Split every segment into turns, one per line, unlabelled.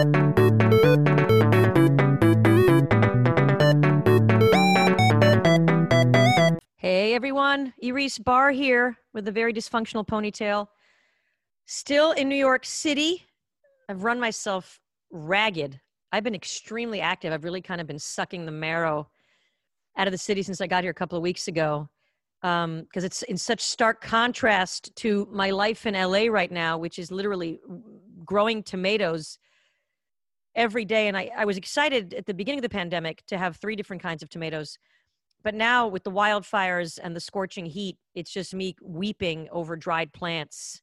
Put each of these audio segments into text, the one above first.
Hey everyone, Iris Bahr here with a very dysfunctional ponytail. Still in New York City. I've run myself ragged. I've been extremely active. I've really kind of been sucking the marrow out of the city since I got here a couple of weeks ago. Because um, it's in such stark contrast to my life in LA right now, which is literally growing tomatoes every day. And I, I was excited at the beginning of the pandemic to have three different kinds of tomatoes but now with the wildfires and the scorching heat, it's just me weeping over dried plants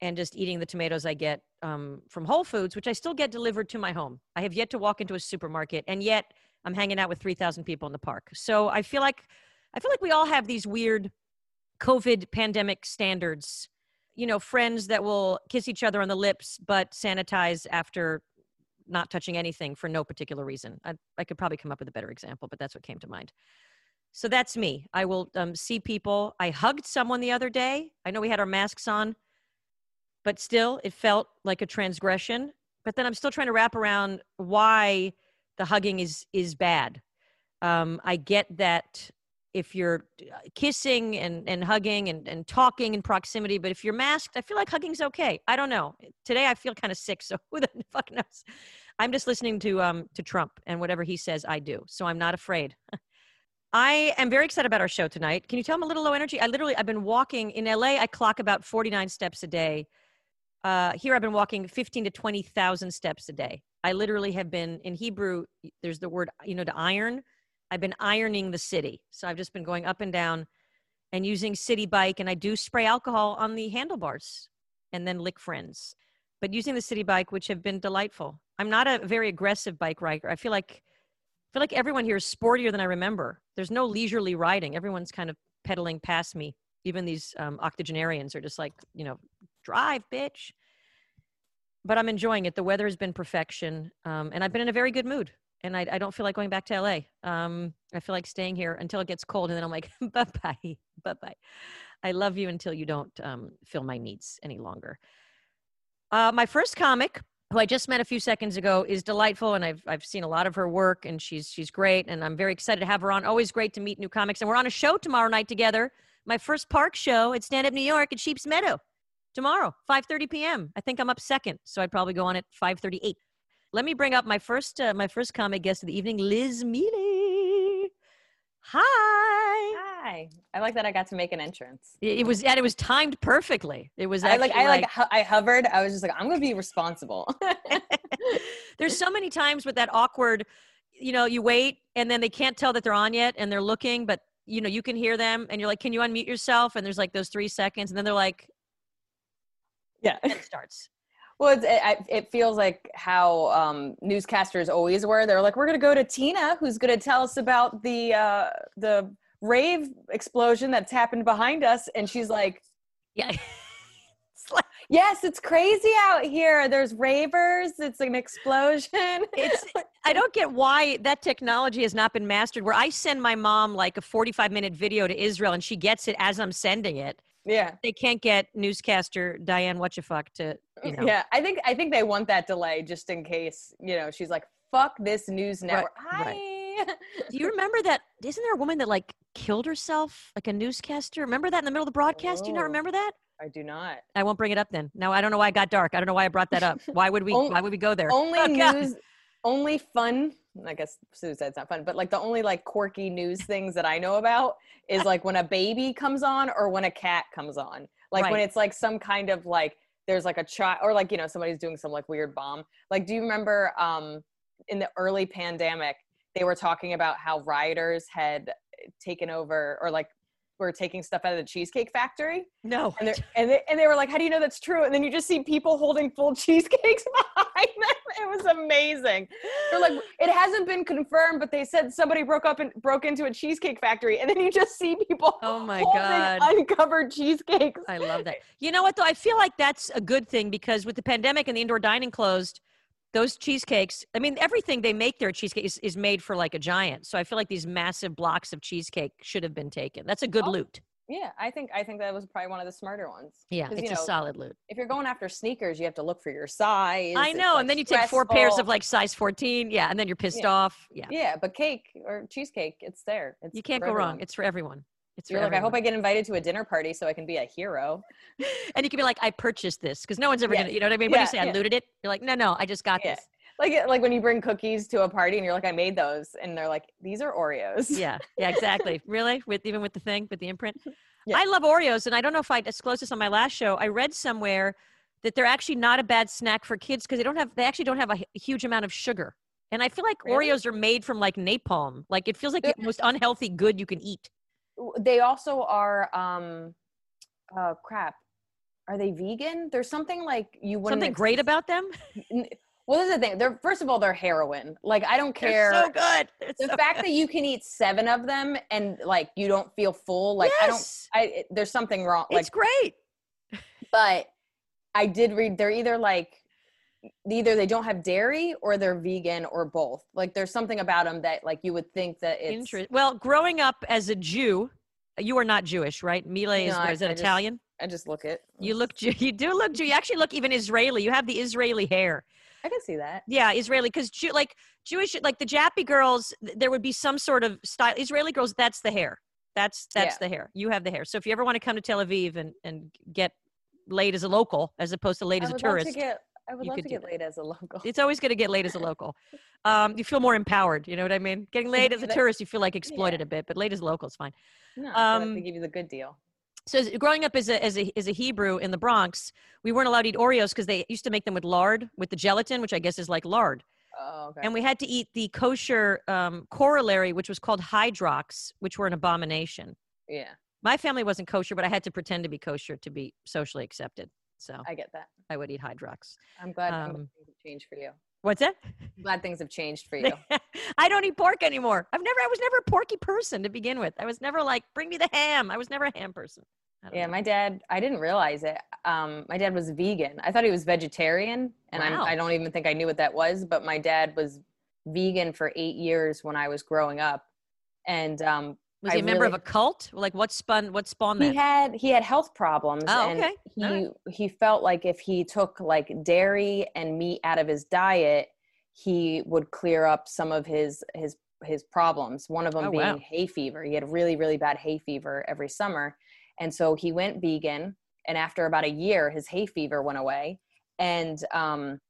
and just eating the tomatoes I get um, from Whole Foods, which I still get delivered to my home. I have yet to walk into a supermarket, and yet I'm hanging out with 3,000 people in the park. So I feel like I feel like we all have these weird COVID pandemic standards. You know, friends that will kiss each other on the lips but sanitize after not touching anything for no particular reason. I, I could probably come up with a better example, but that's what came to mind. So that's me. I will um, see people. I hugged someone the other day. I know we had our masks on, but still, it felt like a transgression. But then I'm still trying to wrap around why the hugging is is bad. Um, I get that if you're uh, kissing and, and hugging and, and talking in proximity, but if you're masked, I feel like hugging's okay. I don't know. Today I feel kind of sick, so who the fuck knows? I'm just listening to um to Trump and whatever he says, I do. So I'm not afraid. I am very excited about our show tonight. Can you tell I'm a little low energy? I literally I've been walking in LA. I clock about 49 steps a day. Uh, here I've been walking 15 to 20,000 steps a day. I literally have been in Hebrew. There's the word you know to iron I've been ironing the city. So I've just been going up and down and using Citi Bike, and I do spray alcohol on the handlebars and then lick friends. But using the Citi Bike, which have been delightful. I'm not a very aggressive bike rider. I feel like I feel like everyone here is sportier than I remember. There's no leisurely riding. Everyone's kind of pedaling past me. Even these um, octogenarians are just like, you know, drive, bitch. But I'm enjoying it. The weather has been perfection, um, and I've been in a very good mood and I, I, don't feel like going back to LA. Um, I feel like staying here until it gets cold, and then I'm like, bye bye, bye bye. I love you until you don't um, fill my needs any longer. Uh, my first comic, who I just met a few seconds ago, is delightful, and I've I've seen a lot of her work, and she's she's great, and I'm very excited to have her on. Always great to meet new comics, and we're on a show tomorrow night together. My first park show at Stand Up New York at Sheep's Meadow tomorrow, 5:30 p.m. I think I'm up second, so I'd probably go on at 5:38. Let me bring up my first uh, my first comic guest of the evening, Liz Miele. Hi.
Hi. I like that I got to make an entrance.
It, it was and it was timed perfectly. It was
I like I like, like I hovered. I was just like I'm going to be responsible.
There's so many times with that awkward you know, you wait and then they can't tell that they're on yet and they're looking but you know, you can hear them and you're like, "Can you unmute yourself?" and there's like those 3 seconds and then they're like
yeah,
it starts.
Well, it, it feels like how um, newscasters always were. They're like, we're going to go to Tina, who's going to tell us about the uh, the rave explosion that's happened behind us, and she's like,
yeah.
yes, it's crazy out here. There's ravers. It's an explosion.
it's I don't get why that technology has not been mastered. Where I send my mom like a 45 minute video to Israel and she gets it as I'm sending it.
Yeah.
They can't get newscaster Diane Whatchafuck to, you know.
Yeah, I think I think they want that delay just in case, you know, she's like, fuck this news network. Right,
right. Do you remember that? Isn't there a woman that like killed herself, like a newscaster? Remember that in the middle of the broadcast? Oh, do you not oh, remember that?
I do not.
I won't bring it up then. No, I don't know why I got dark. I don't know why I brought that up. Why would we? why would we go there?
Only oh, news. Only fun I guess suicide's not fun, but like the only like quirky news things that I know about is like when a baby comes on or when a cat comes on. Like right. when it's like some kind of like there's like a child or like you know somebody's doing some like weird bomb. Like do you remember um in the early pandemic they were talking about how rioters had taken over or like were taking stuff out of the cheesecake factory.
No.
And, and, they, and they were like, how do you know that's true? And then you just see people holding full cheesecakes behind them. It was amazing. They're like, it hasn't been confirmed, but they said somebody broke up and broke into a cheesecake factory. And then you just see people
oh my God.
uncovered cheesecakes.
I love that. You know what though? I feel like that's a good thing because with the pandemic and the indoor dining closed, those cheesecakes i mean everything they make their cheesecake is, is made for like a giant so i feel like these massive blocks of cheesecake should have been taken that's a good oh, loot
Yeah, I think I think that was probably one of the smarter ones.
Yeah, it's
you
a solid loot.
If you're going after sneakers, you have to look for your size.
I know,
like,
and then you take four pairs of like size 14. Yeah, and then you're pissed
Yeah.
off. Yeah,
Yeah, but cake or cheesecake, it's there. It's
you can't go wrong. It's for everyone. It's
You're
for
like, I hope. I get invited to a dinner party so I can be a hero.
and you can be like, I purchased this because no one's ever
Yeah.
gonna, you know what I mean? What do you
Yeah,
say? I looted it. You're like, no, no, I just got
Yeah.
this.
Like like when you bring cookies to a party and you're like, I made those, and they're like, these are Oreos.
Yeah, yeah, exactly. really, with even with the thing, with the imprint.
Yeah.
I love Oreos, and I don't know if I disclosed this on my last show. I read somewhere that they're actually not a bad snack for kids because they don't have, they actually don't have a huge amount of sugar. And I feel like
Really?
Oreos are made from like napalm. Like it feels like the most unhealthy good you can eat.
They also are um, uh, crap. Are they vegan? There's something like you wouldn't
Something great about them.
Well, this is the thing. They're first of all, they're heroin. Like I don't care.
They're so good. They're
the
so
fact
good.
that you can eat seven of them and like you don't feel full, like I don't. I it, there's something wrong. Like
it's great.
but I did read they're either like either they don't have dairy or they're vegan or both. Like there's something about them that like you would think that it's
Interest. Well, growing up as a Jew, you are not Jewish, right? Mile is,
No, I-
is it
I just-
Italian?
I just look it.
You look Jew. You do look Jew. You actually look even Israeli. You have the Israeli hair.
I can see that.
Yeah, Israeli. Because Jew, like Jewish, like the Jappy girls, there would be some sort of style. Israeli girls, that's the hair. That's that's
Yeah.
the hair. You have the hair. So if you ever want to come to Tel Aviv and and get laid as a local as opposed to laid as a tourist,
to get. I would love to get laid as a local.
it's always going to get laid as a local. Um, you feel more empowered. You know what I mean? Getting laid as a tourist, you feel like exploited a bit, but laid as a local is fine.
No,
um,
they give you the good deal.
So as- growing up as a, as a as a Hebrew in the Bronx, we weren't allowed to eat Oreos because they used to make them with lard, with the gelatin, which I guess is like lard.
Oh, okay.
And we had to eat the kosher um, corollary, which was called hydrox, which were an abomination.
yeah,
My family wasn't kosher, but I had to pretend to be kosher to be socially accepted. So
I get that.
I would eat hydrox.
I'm glad,
Um,
things have changed for you.
What's that?
I'm glad things have changed for you.
I don't eat pork anymore. I've never. I was never a porky person to begin with. I was never like, bring me the ham. I was never a ham person.
Yeah,
know.
my dad. I didn't realize it. Um, my dad was vegan. I thought he was vegetarian, and
Wow.
I'm, I don't even think I knew what that was. But my dad was vegan for eight years when I was growing up, and um,
was he
I
a member of a cult? Like what spun? What spawned that?
he had he had health problems.
Oh,
and
okay.
He
All
he felt like if he took like dairy and meat out of his diet, he would clear up some of his his his problems. One of them
Oh,
being
wow.
hay fever. He had really really bad hay fever every summer, and so he went vegan. And after about a year, his hay fever went away, and um,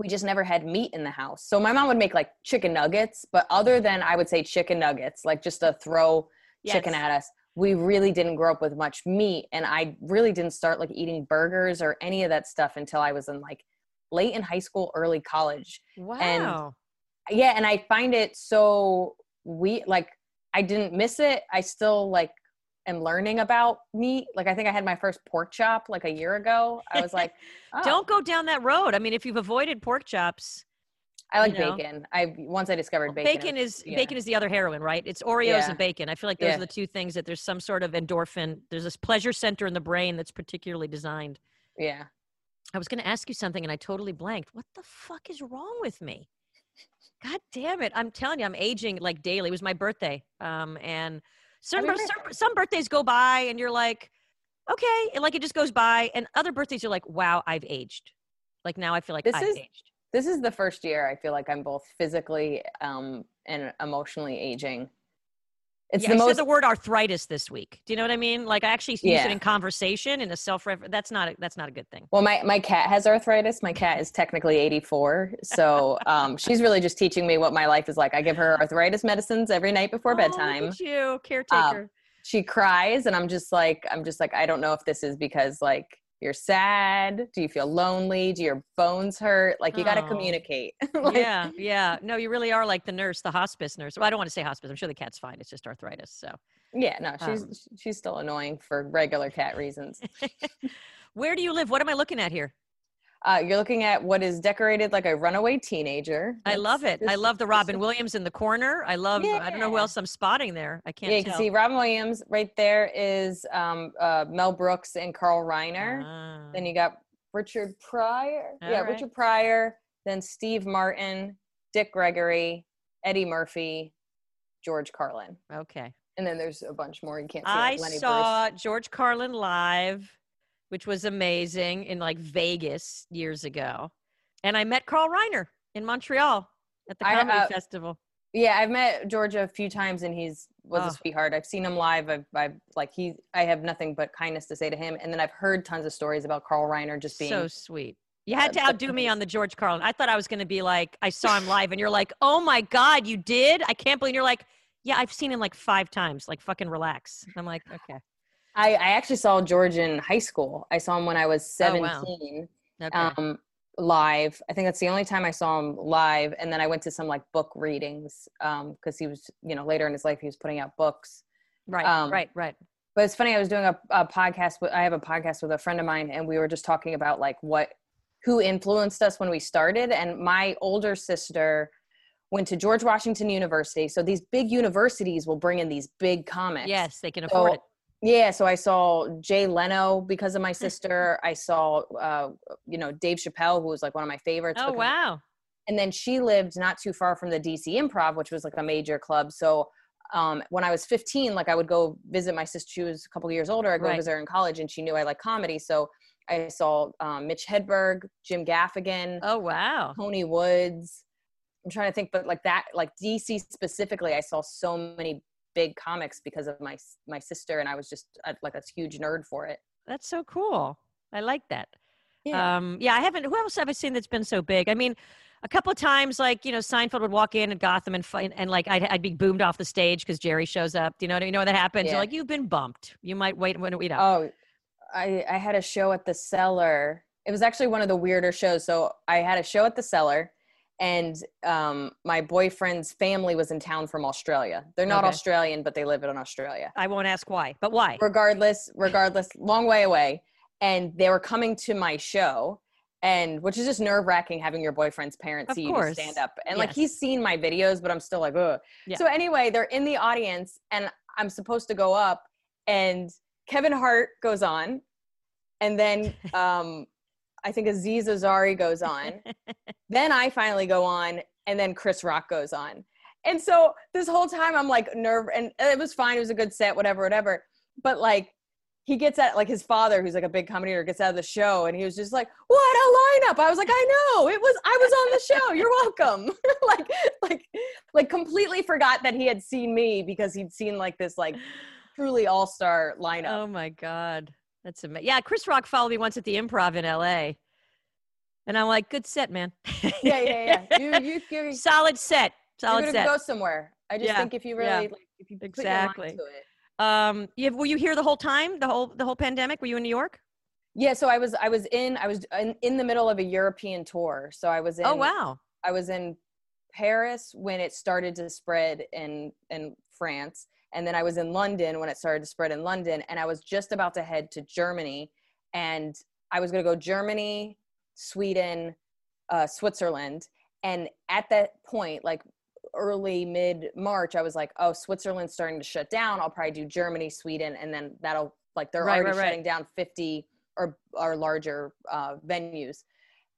we just never had meat in the house. So my mom would make like chicken nuggets, but other than I would say chicken nuggets, like just to throw chicken at us. We really didn't grow up with much meat, and I really didn't start like eating burgers or any of that stuff until I was in like late in high school, early college.
Wow.
Yeah, and I find it so we like I didn't miss it. I still like am learning about meat. Like I think I had my first pork chop like a year ago. I was like, oh,
Don't go down that road. I mean, if you've avoided pork chops,
I like
you know.
bacon. I once I discovered
Well,
bacon.
bacon, is
yeah.
bacon is the other heroin, right? It's Oreos
Yeah.
and bacon. I feel like those
Yeah.
are the two things that there's some sort of endorphin. There's this pleasure center in the brain that's particularly designed.
yeah.
I was going to ask you something and I totally blanked. What the fuck is wrong with me? God damn it! I'm telling you, I'm aging like daily. It was my birthday, um, and some, some some birthdays go by and you're like, okay, and like it just goes by, and other birthdays you're like, wow, I've aged. Like now I feel like
This
I've
is-
aged.
This is the first year I feel like I'm both physically um, and emotionally aging. It's
yeah,
the
I
most
said the word arthritis this week. Do you know what I mean? Like I actually use
Yeah.
it in conversation in a self refer That's not a, that's not a good thing.
Well, my, my cat has arthritis. My cat is technically 84. So um, she's really just teaching me what my life is like. I give her arthritis medicines every night before
Oh,
bedtime.
look at you, caretaker.
She cries and I'm just like, I'm just like, I don't know if this is because like you're sad. Do you feel lonely? Do your bones hurt? Like you got to
Oh.
communicate. Like,
yeah, yeah. No, you really are like the nurse, the hospice nurse. Well, I don't want to say hospice. I'm sure the cat's fine. It's just arthritis. So,
Yeah, no, she's
Um,
she's still annoying for regular cat reasons.
where do you live? What am I looking at here?
Uh, you're looking at what is decorated like a runaway teenager.
I love it. I love the Robin Williams in the corner. I love. Yeah. I don't know who else I'm spotting there. I can't
Yeah, you
tell.
can see Robin Williams right there is um, uh, Mel Brooks and Carl Reiner.
Ah.
Then you got Richard Pryor.
All
yeah,
right.
Richard Pryor. Then Steve Martin, Dick Gregory, Eddie Murphy, George Carlin.
okay.
And then there's a bunch more you can't see.
I
Like Lenny
saw
Bruce.
George Carlin live, which was amazing in like Vegas years ago. And I met Carl Reiner in Montreal at the
I,
comedy
uh,
festival.
Yeah, I've met Georgia a few times, and he's was
Oh.
a sweetheart. I've seen him live. I've, I've like he. I have nothing but kindness to say to him. And then I've heard tons of stories about Carl Reiner just being.
So sweet. You had to outdo me on the George Carlin. I thought I was going to be like, I saw him live, and you're like, oh my God, you did? I can't believe you're like, yeah, I've seen him like five times. Like, fucking relax. I'm like, okay.
I, I actually saw George in high school. I saw him when I was
Oh,
seventeen.
wow. Okay.
um, live. I think that's the only time I saw him live. And then I went to some like book readings because he was, you know, later in his life he was putting out books.
right,
um,
right, right.
But it's funny. I was doing a, a podcast. With, I have a podcast with a friend of mine, and we were just talking about like what, who influenced us when we started. And my older sister went to George Washington University. So these big universities will bring in these big comics.
Yes, they can afford
So,
it.
Yeah, so I saw Jay Leno because of my sister. I saw, uh, you know, Dave Chappelle, who was like one of my favorites.
Oh, wow.
And then she lived not too far from the DC Improv, which was like a major club. So um, when I was 15, like I would go visit my sister. She was a couple of years older. I'd go
Right.
visit her in college, and she knew I liked comedy. So I saw um, Mitch Hedberg, Jim Gaffigan,
Oh, wow.
Tony Woods. I'm trying to think, but like that, like DC specifically, I saw so many big comics because of my my sister, and I was just uh, like a huge nerd for it.
That's so cool. I like that.
Yeah.
Um, yeah, I haven't. Who else have I seen that's been so big? I mean, a couple of times, like you know, Seinfeld would walk in at Gotham and fight, and like I'd, I'd be boomed off the stage because Jerry shows up. Do you know? what- You know what that happens?
Yeah.
You're like, you've been bumped. You might wait when you know.
Oh, I I had a show at the Cellar. It was actually one of the weirder shows. So I had a show at the Cellar, and um, my boyfriend's family was in town from Australia. They're not
Okay.
Australian, but they live in Australia.
I won't ask why, but why?
Regardless, regardless, long way away, and they were coming to my show. And which is just nerve wracking having your boyfriend's parents
Of
see you stand up. And like he's seen my videos, but I'm still like, ugh.
Yeah.
So anyway, they're in the audience and I'm supposed to go up and Kevin Hart goes on. And then um I think Aziz Ansari goes on. then I finally go on and then Chris Rock goes on. And so this whole time I'm like nerve and it was fine, it was a good set, whatever, whatever. But like he gets at like his father, who's like a big commentator, gets out of the show, and he was just like, "What a lineup!" I was like, "I know it was. I was on the show. You're welcome." like, like, like completely forgot that he had seen me because he'd seen like this like truly all star lineup.
Oh my god, that's amazing. Yeah, Chris Rock followed me once at the Improv in L.A. And I'm like, good set, man.
yeah, yeah, yeah. You, you, you're,
Solid set.
you're
Solid
gonna
set.
go somewhere. I just
Yeah,
think if you really,
yeah.
like, if you put
Exactly.
your mind to it.
Um, you, have, were you here the whole time? The whole the whole pandemic? Were you in New York?
Yeah, so I was, I was in, I was in, in the middle of a European tour. So I was in.
oh wow.
I was in Paris when it started to spread in in France, and then I was in London when it started to spread in London, and I was just about to head to Germany, and I was going to go Germany, Sweden, uh, Switzerland, and at that point, like early mid March, I was like, oh, Switzerland's starting to shut down. I'll probably do Germany, Sweden, and then that'll like they're
Right,
already
right, right.
shutting down fifty or or larger uh, venues.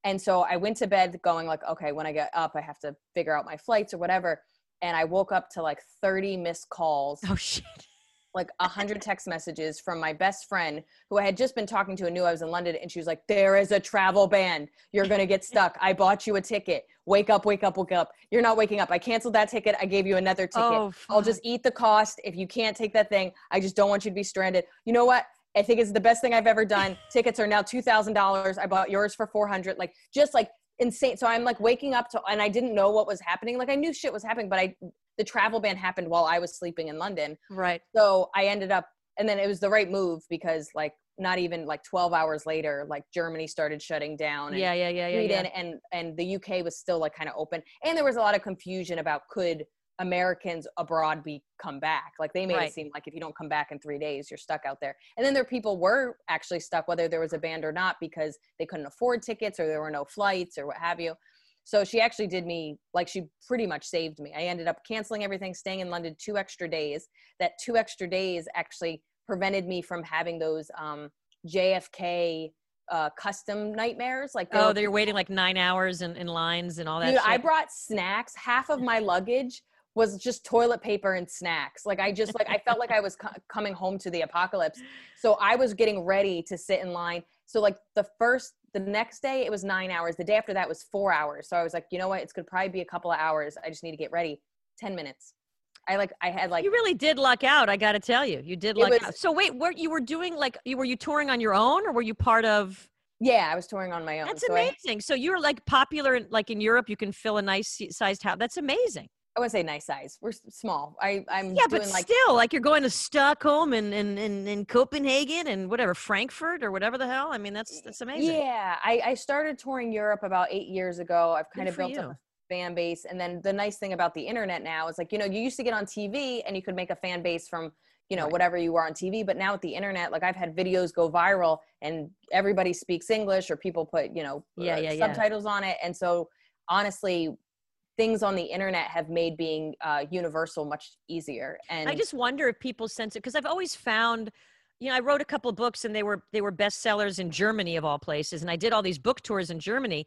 And so I went to bed going like, okay, when I get up, I have to figure out my flights or whatever. And I woke up to like 30 missed calls,
Oh shit.
like 100 text messages from my best friend who I had just been talking to and knew I was in London. And she was like, there is a travel ban. You're going to get stuck. I bought you a ticket. Wake up, wake up, wake up. You're not waking up. I canceled that ticket. I gave you another ticket.
Oh,
I'll just eat the cost. If you can't take that thing, I just don't want you to be stranded. You know what? I think it's the best thing I've ever done. Tickets are now two thousand dollars. I bought yours for four hundred. Like just like insane. So I'm like waking up to, and I didn't know what was happening. Like I knew shit was happening, but I the travel ban happened while I was sleeping in London.
Right.
So I ended up, and then it was the right move because like not even like twelve hours later, like Germany started shutting down. And
Yeah, yeah, yeah, yeah.
Sweden
yeah.
and and the UK was still like kind of open, and there was a lot of confusion about could Americans abroad be come back. Like they made
Right.
it seem like if you don't come back in three days, you're stuck out there. And then there people were actually stuck, whether there was a band or not, because they couldn't afford tickets or there were no flights or what have you. So she actually did me like she pretty much saved me. I ended up canceling everything, staying in London two extra days. That two extra days actually prevented me from having those um, JFK uh, custom nightmares. Like
Oh, they're waiting like nine hours in, in lines and all that.
Dude, I brought snacks. Half of my luggage was just toilet paper and snacks. Like I just like I felt like I was co- coming home to the apocalypse. So I was getting ready to sit in line. So like the first the next day it was 9 hours. The day after that was 4 hours. So I was like, you know what? It's going to probably be a couple of hours. I just need to get ready. 10 minutes. I like I had like
You really did luck out, I got to tell you. You did luck
was-
out. So wait, what you were doing like you were you touring on your own or were you part of
yeah, I was touring on my own.
That's
so I,
amazing. So you're like popular like in Europe you can fill a nice sized house. That's amazing.
I wouldn't say nice size. We're small. I I'm
Yeah,
doing
but
like
still, like you're going to Stockholm and and, and, and Copenhagen and whatever Frankfurt or whatever the hell. I mean, that's that's amazing.
Yeah, I, I started touring Europe about eight years ago. I've kind
Good
of built up a fan base. And then the nice thing about the internet now is like, you know, you used to get on TV and you could make a fan base from, you know,
Right.
whatever you were on TV. But now with the internet, like I've had videos go viral and everybody speaks English or people put, you know,
Yeah,
uh,
yeah, yeah.
subtitles on it. And so honestly, things on the internet have made being uh, universal much easier. And
I just wonder if people sense it because I've always found, you know, I wrote a couple books and they were they were bestsellers in Germany of all places, and I did all these book tours in Germany,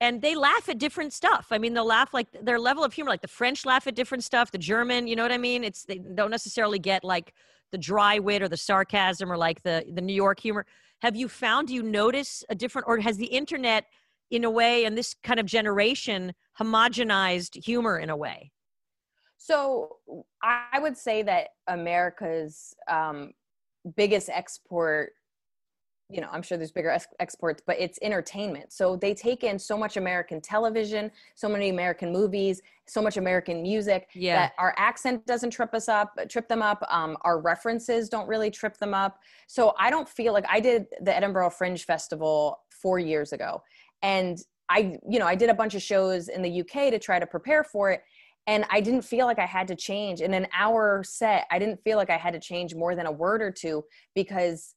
and they laugh at different stuff. I mean, they'll laugh like their level of humor, like the French laugh at different stuff, the German, you know what I mean? It's they don't necessarily get like the dry wit or the sarcasm or like the the New York humor. Have you found? Do you notice a different, or has the internet, in a way, and this kind of generation, homogenized humor in a way?
So I would say that America's um, biggest export, you know, I'm sure there's bigger ex- exports, but it's entertainment. So they take in so much American television, so many American movies, so much American music
Yeah.
that our accent doesn't trip us up, trip them up. Um, our references don't really trip them up. So I don't feel like I did the Edinburgh Fringe Festival four years ago, and I, you know, I did a bunch of shows in the UK to try to prepare for it and I didn't feel like I had to change in an hour set. I didn't feel like I had to change more than a word or two because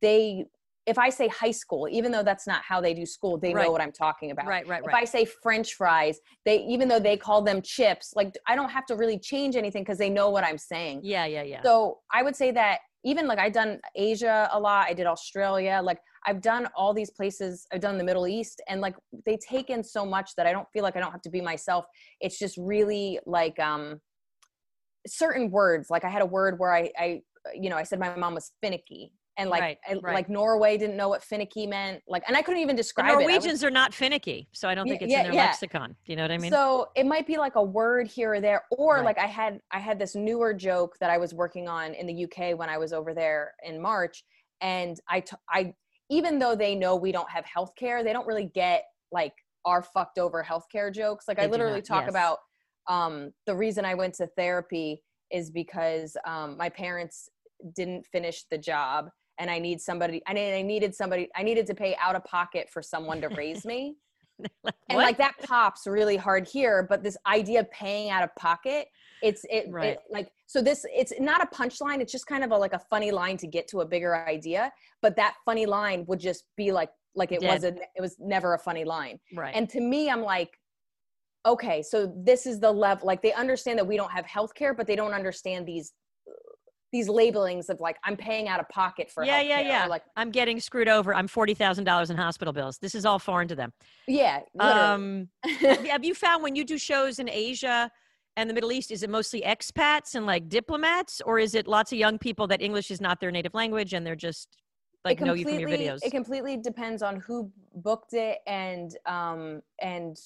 they, if I say high school, even though that's not how they do school, they
Right.
know what I'm talking about.
Right, right,
If
right.
I say French fries, they even though they call them chips, like I don't have to really change anything because they know what I'm saying.
yeah, yeah, yeah.
So I would say that even like I've done Asia a lot, I did Australia, like I've done all these places, I've done the Middle East, and like they take in so much that I don't feel like I don't have to be myself. It's just really like um certain words. Like I had a word where I, I you know, I said my mom was finicky. And like
Right,
I-
right.
like Norway didn't know what finicky meant. Like and I couldn't even
The
describe it.
Norwegians are not finicky, so I don't
Yeah,
think it's
yeah,
in their
yeah.
lexicon. Do you know what I mean?
so it might be like a word here or there, or
Right.
like I had I had this newer joke that I was working on in the UK when I was over there in March, and I t- I even though they know we don't have health care, they don't really get like our fucked over healthcare jokes. Like
They
I literally
not,
talk
yes.
about um, the reason I went to therapy is because um, my parents didn't finish the job and I need somebody I need I needed somebody I needed to pay out of pocket for someone to raise me
Like,
and like that pops really hard here but this idea of paying out of pocket it's it,
Right.
it like so this it's not a punchline it's just kind of a like a funny line to get to a bigger idea but that funny line would just be like like it
Dead.
wasn't it was never a funny line
right.
and to me i'm like okay so this is the level like they understand that we don't have health care but they don't understand these these labelings of like i'm paying out of pocket for
yeah, yeah,
healthcare, or
yeah.
like
I'm getting screwed over. I'm forty thousand dollars in hospital bills. This is all foreign to them.
yeah literally.
Um, have you found when you do shows in Asia and the Middle East, is it mostly expats and like diplomats, or is it lots of young people that English is not their native language and they're just like know you from your videos?
It completely depends on who booked it and um and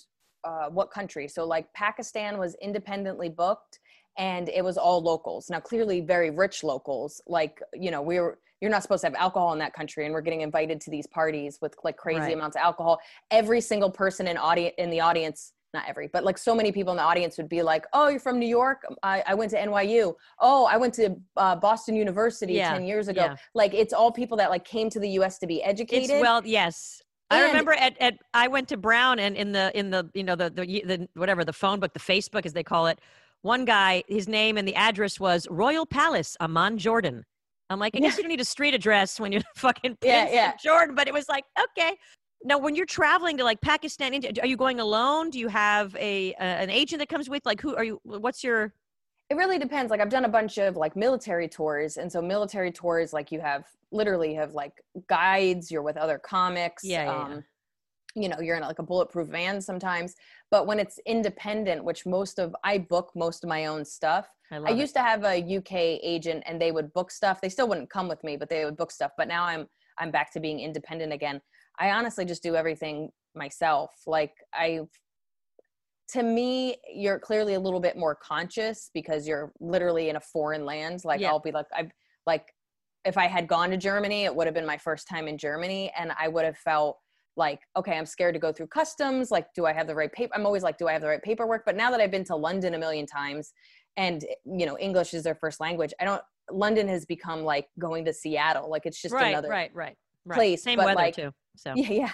uh, what country. So like Pakistan was independently booked and it was all locals. Now clearly very rich locals. Like you know we were you're not supposed to have alcohol in that country and we're getting invited to these parties with like crazy
Right.
amounts of alcohol. Every single person in audience in the audience. Not every, but like so many people in the audience would be like, "Oh, you're from New York? I, I went to NYU. Oh, I went to uh, Boston University
Yeah,
ten years ago."
yeah.
like it's all people that like came to the US to be educated.
It's well, yes. I remember at, at I went to Brown and in the in the you know the, the the whatever the phone book the Facebook as they call it one guy his name and the address was Royal Palace Amman Jordan I'm like I guess
Yeah.
you don't need a street address when you're fucking
Yeah,
Prince
yeah.
Jordan but it was like okay now when you're traveling to like Pakistan India are you going alone do you have a uh, an agent that comes with like who are you what's your
it really depends. Like I've done a bunch of like military tours, and so military tours, like you have literally have like guides. You're with other comics.
Yeah, yeah, yeah.
You know you're in like a bulletproof van sometimes but when it's independent which most of i book most of my own stuff. I, I used to have a uk agent and they would book stuff. They still wouldn't come with me but they would book stuff but now i'm i'm back to being independent again. I honestly just do everything myself. Like i to me you're clearly a little bit more conscious because you're literally in a foreign land. Like yeah. i'll be like i've like if i had gone to germany it would have been my first time in germany and i would have felt like okay i'm scared to go through customs like do i have the right paper i'm always like do i have the right paperwork? But now that i've been to london a million times and you know english is their first language i don't london has become like going to seattle like it's just
right,
another
right right right.
place
same weather
like,
too so.
Yeah yeah.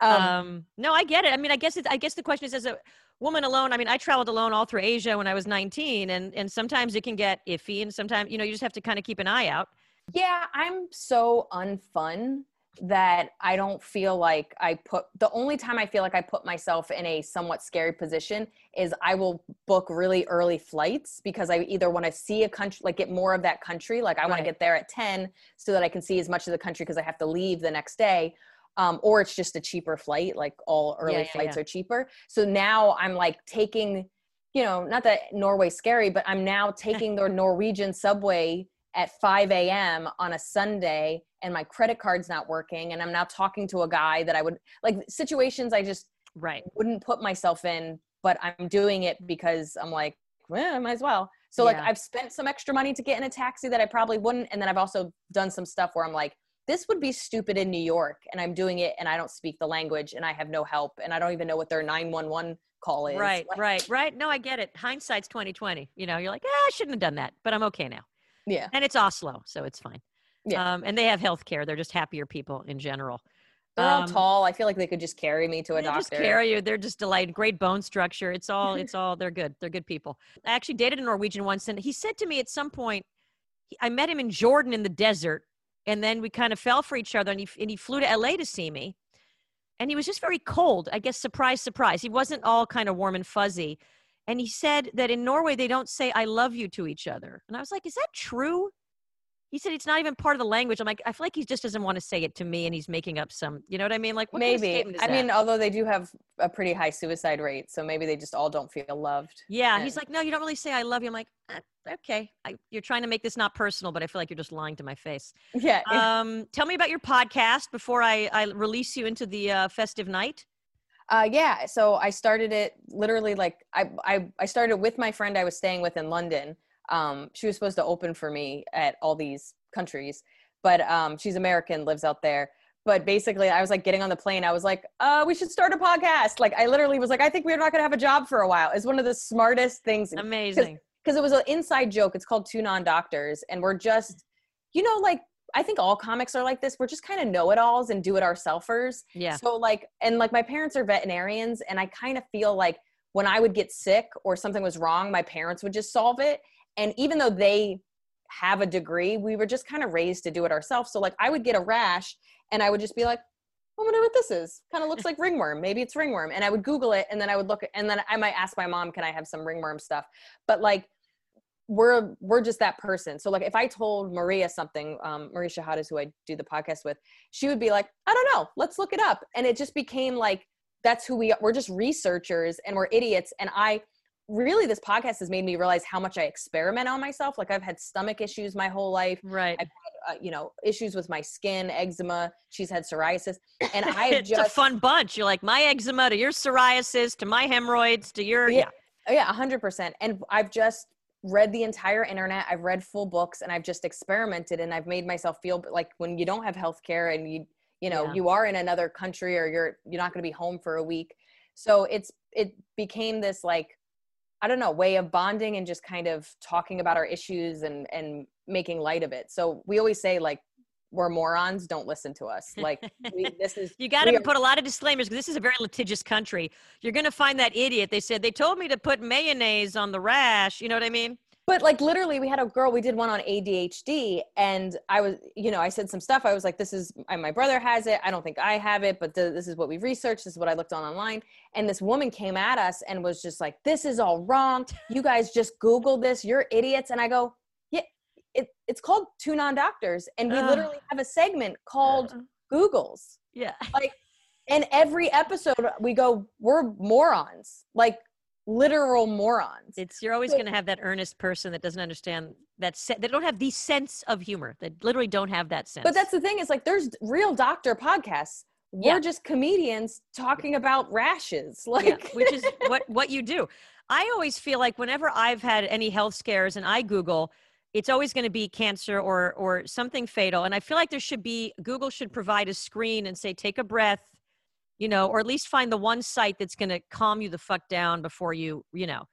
Um, um, no i get it. I mean i guess it's i guess the question is as a woman alone i mean i traveled alone all through asia when i was 19 and and sometimes it can get iffy and sometimes you know you just have to kind of keep an eye out.
Yeah i'm so unfun that I don't feel like I put the only time I feel like I put myself in a somewhat scary position is I will book really early flights because I either want to see a country, like get more of that country. Like I right. want to get there at 10 so that I can see as much of the country because I have to leave the next day. Um, or it's just a cheaper flight, like all early yeah, yeah, flights yeah. are cheaper. So now I'm like taking, you know, not that Norway's scary, but I'm now taking the Norwegian subway at 5 a.m. on a Sunday and my credit card's not working and I'm now talking to a guy that I would like situations I just
right
wouldn't put myself in, but I'm doing it because I'm like, well, I might as well. So yeah. like I've spent some extra money to get in a taxi that I probably wouldn't. And then I've also done some stuff where I'm like, this would be stupid in New York and I'm doing it and I don't speak the language and I have no help and I don't even know what their 911 call is.
Right,
like,
right, right. No, I get it. Hindsight's 2020. You know, you're like, ah, I shouldn't have done that, but I'm okay now.
Yeah.
And it's Oslo, so it's fine. Yeah. Um, and they have health care. They're just happier people in general.
They're um, all tall. I feel like they could just carry me to a doctor.
Just carry you. They're just delighted. Great bone structure. It's all. It's all. They're good. They're good people. I actually dated a Norwegian once, and he said to me at some point, I met him in Jordan in the desert, and then we kind of fell for each other. And he and he flew to LA to see me, and he was just very cold. I guess surprise, surprise. He wasn't all kind of warm and fuzzy. And he said that in Norway they don't say "I love you" to each other. And I was like, "Is that true?" He said it's not even part of the language. I'm like, I feel like he just doesn't want to say it to me, and he's making up some. You know what I mean? Like,
maybe.
Kind of
I mean, although they do have a pretty high suicide rate, so maybe they just all don't feel loved.
Yeah, and- he's like, no, you don't really say "I love you." I'm like, eh, okay, I, you're trying to make this not personal, but I feel like you're just lying to my face.
Yeah.
Um, tell me about your podcast before I, I release you into the uh, festive night.
Uh, yeah. So I started it literally like I, I, I started with my friend I was staying with in London. Um, she was supposed to open for me at all these countries, but um, she's American, lives out there. But basically, I was like getting on the plane. I was like, uh, we should start a podcast. Like, I literally was like, I think we're not going to have a job for a while. It's one of the smartest things.
Amazing.
Because it was an inside joke. It's called Two Non Doctors. And we're just, you know, like I think all comics are like this. We're just kind of know it alls and do it ourselfers.
Yeah.
So like, and like my parents are veterinarians, and I kind of feel like when I would get sick or something was wrong, my parents would just solve it. And even though they have a degree, we were just kind of raised to do it ourselves. So like, I would get a rash, and I would just be like, I wonder what this is. Kind of looks like ringworm. Maybe it's ringworm. And I would Google it, and then I would look, and then I might ask my mom, "Can I have some ringworm stuff?" But like we're we're just that person. So like if I told Maria something, um, Maria Shehata is who I do the podcast with, she would be like, I don't know, let's look it up. And it just became like that's who we are. We're just researchers and we're idiots. And I really this podcast has made me realize how much I experiment on myself. Like I've had stomach issues my whole life.
Right.
I've had, uh, you know, issues with my skin, eczema. She's had psoriasis, and I it's
just, a fun bunch. You're like my eczema to your psoriasis to my hemorrhoids to your yeah.
Yeah, hundred percent. And I've just read the entire internet i've read full books and i've just experimented and i've made myself feel like when you don't have health care and you you know yeah. you are in another country or you're you're not going to be home for a week so it's it became this like i don't know way of bonding and just kind of talking about our issues and and making light of it. So we always say like we're morons don't listen to us. Like we, this is
you got to put a lot of disclaimers because this is a very litigious country. You're going to find that idiot. They said they told me to put mayonnaise on the rash you know what i mean
but like literally we had a girl we did one on adhd and i was you know i said some stuff. I was like this is my brother has it. I don't think i have it but this is what we've researched. This is what i looked on online. And this woman came at us and was just like this is all wrong. You guys just google this. You're idiots. And i go it, it's called two non doctors and we uh, literally have a segment called uh, googles.
Yeah.
Like And every episode we go, we're morons. Like literal morons.
It's you're always going to have that earnest person that doesn't understand that se- they don't have the sense of humor. That literally don't have that sense.
But that's the thing is like there's real doctor podcasts. We're
Yeah.
just comedians talking about rashes. Like
yeah, which is what what you do. I always feel like whenever I've had any health scares and I Google, it's always going to be cancer or or something fatal. And I feel like there should be Google should provide a screen and say take a breath, you know, or at least find the one site that's going to calm you the fuck down before you, you know.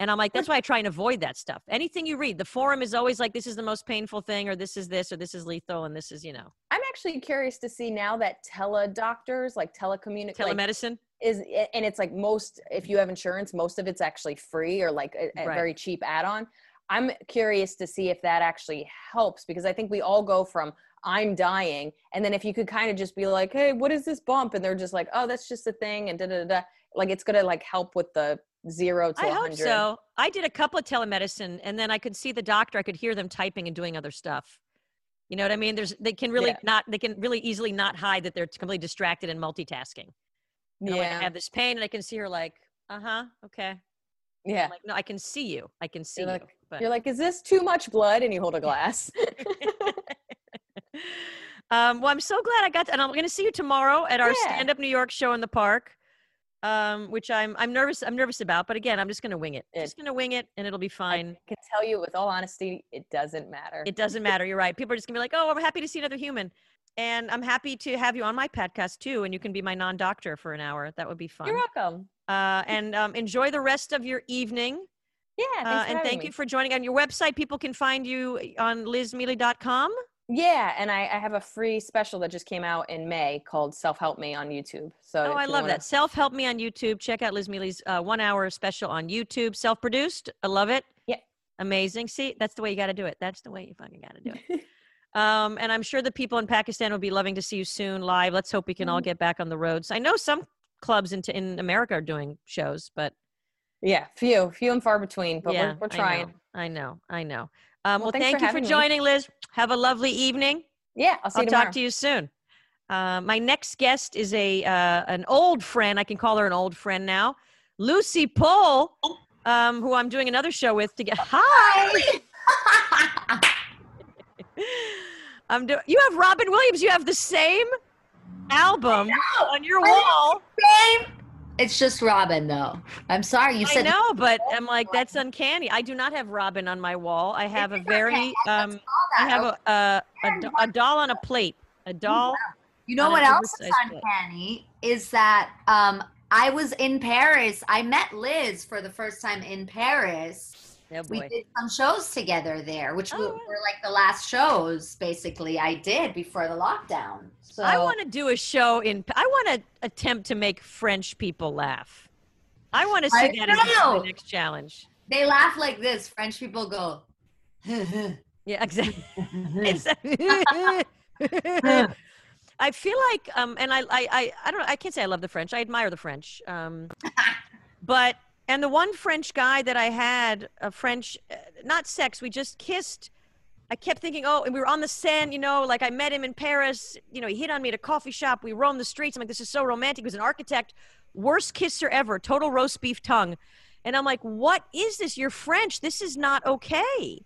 And I'm like, that's why I try and avoid that stuff. Anything you read, the forum is always like, this is the most painful thing, or this is this, or this is lethal, and this is, you know,
I'm actually curious to see now that teledoctors, like telecommunic like,
telemedicine.
is and it's like most if you have insurance, most of it's actually free or like a, a
Right.
very cheap add-on. I'm curious to see if that actually helps because I think we all go from I'm dying, and then if you could kind of just be like, hey, what is this bump? And they're just like, oh, that's just a thing, and da da da. Like it's gonna like help with the zero to
I hope so. I did a couple of telemedicine, and then I could see the doctor. I could hear them typing and doing other stuff. You know what I mean? There's they can really
Yeah.
not they can really easily not hide that they're completely distracted and multitasking. You know, like, I have this pain, and I can see her like, uh huh, okay. I'm
yeah.
like, no, I can see you. I can see
like-
you. But
You're like, is this too much blood? And you hold a glass.
um, well, I'm so glad I got, to, and I'm going to see you tomorrow at our
Yeah.
stand up New York show in the park. Um, which I'm I'm nervous I'm nervous about, but again, I'm just gonna wing it.
It-
just gonna wing it, and it'll be fine.
I can tell you with all honesty, it doesn't matter.
It doesn't matter. You're right. People are just gonna be like, "Oh, I'm happy to see another human," and I'm happy to have you on my podcast too, and you can be my non-doctor for an hour. That would be fun.
You're welcome.
Uh, and um, enjoy the rest of your evening.
Yeah,
Uh, and thank
me.
you for joining. On your website, people can find you on lizmiele.com.
Yeah, and I, I have a free special that just came out in May called "Self Help Me" on YouTube. So
Oh, I love
wanna-
that. Self Help Me on YouTube. Check out Liz Miele's uh, one hour special on YouTube. Self produced. I love it.
Yeah.
Amazing. See, that's the way you got to do it. That's the way you fucking got to do it. um, and I'm sure the people in Pakistan will be loving to see you soon live. Let's hope we can all
Mhm.
get back on the roads. I know some clubs in, in America are doing shows, but
Yeah, few, few and far between, but
yeah,
we're, we're
I
trying.
know, I know. I know. Um, well,
Well,
thank
for
you for
having me.
joining, Liz. Have a lovely evening.
Yeah, I'll see
I'll
you tomorrow.
talk to you soon. Uh, my next guest is a uh, an old friend. I can call her an old friend now. Lucy Pohl, um, who I'm doing another show with. To get hi, I'm doing. You have Robin Williams. You have the same album on your wall.
Same. It's just Robin, though. I'm sorry. You
I
said
know, but I'm like that's uncanny. I do not have Robin on my wall. I have a very. Um, I have a a, a, a doll on a plate. A doll.
You know what else is
plate.
uncanny is that um, I was in Paris. I met Liz for the first time in Paris.
Oh
We did some shows together there, which
Oh,
were, were like the last shows basically I did before the lockdown. So
I want to do a show in. I want to attempt to make French people laugh. I want to see
I
that as the next challenge.
they laugh like this. French people go.
Yeah, exactly. I feel like, um, and I, I, I, I don't know. I can't say I love the French. I admire the French. Um, but and the one French guy that I had, a French, uh, not sex. We just kissed. I kept thinking, oh, and we were on the Seine, you know, like I met him in Paris. You know, he hit on me at a coffee shop. We roamed the streets. I'm like, this is so romantic. He was an architect. Worst kisser ever. Total roast beef tongue. And I'm like, what is this? You're French. This is not okay.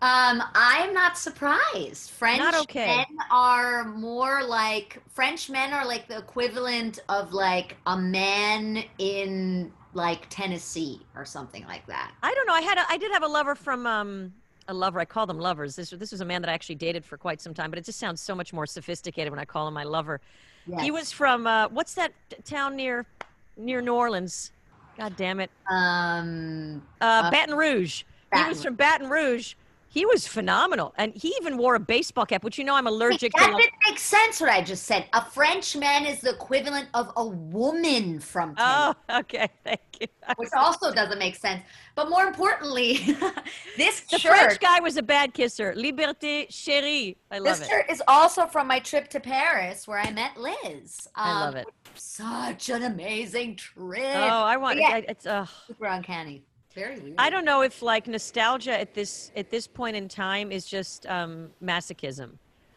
Um, I'm not surprised. French
okay.
men are more like French men are like the equivalent of like a man in like Tennessee or something like that.
I don't know. I had a, I did have a lover from um a lover. I call them lovers. This this was a man that I actually dated for quite some time, but it just sounds so much more sophisticated when I call him my lover. He was from uh, what's that town near near New Orleans? God damn it,
um
uh,
Uh,
Baton Rouge. he was from Baton Rouge. He was phenomenal, and he even wore a baseball cap, which you know I'm allergic
that
to. like-
didn't make sense what I just said. A French man is the equivalent of a woman from Tennessee.
Oh, okay, thank you.
which also doesn't make sense. But more importantly, this
The
shirt,
French guy was a bad kisser. Liberté, chérie. I love
this
it.
This shirt is also from my trip to Paris where I met Liz.
I love
Um,
it.
Such an amazing trip.
Oh, I want.
yeah.
I, it's. Uh,
Super uncanny. Very weird.
I don't know if like nostalgia at this at this point in time is just um, masochism.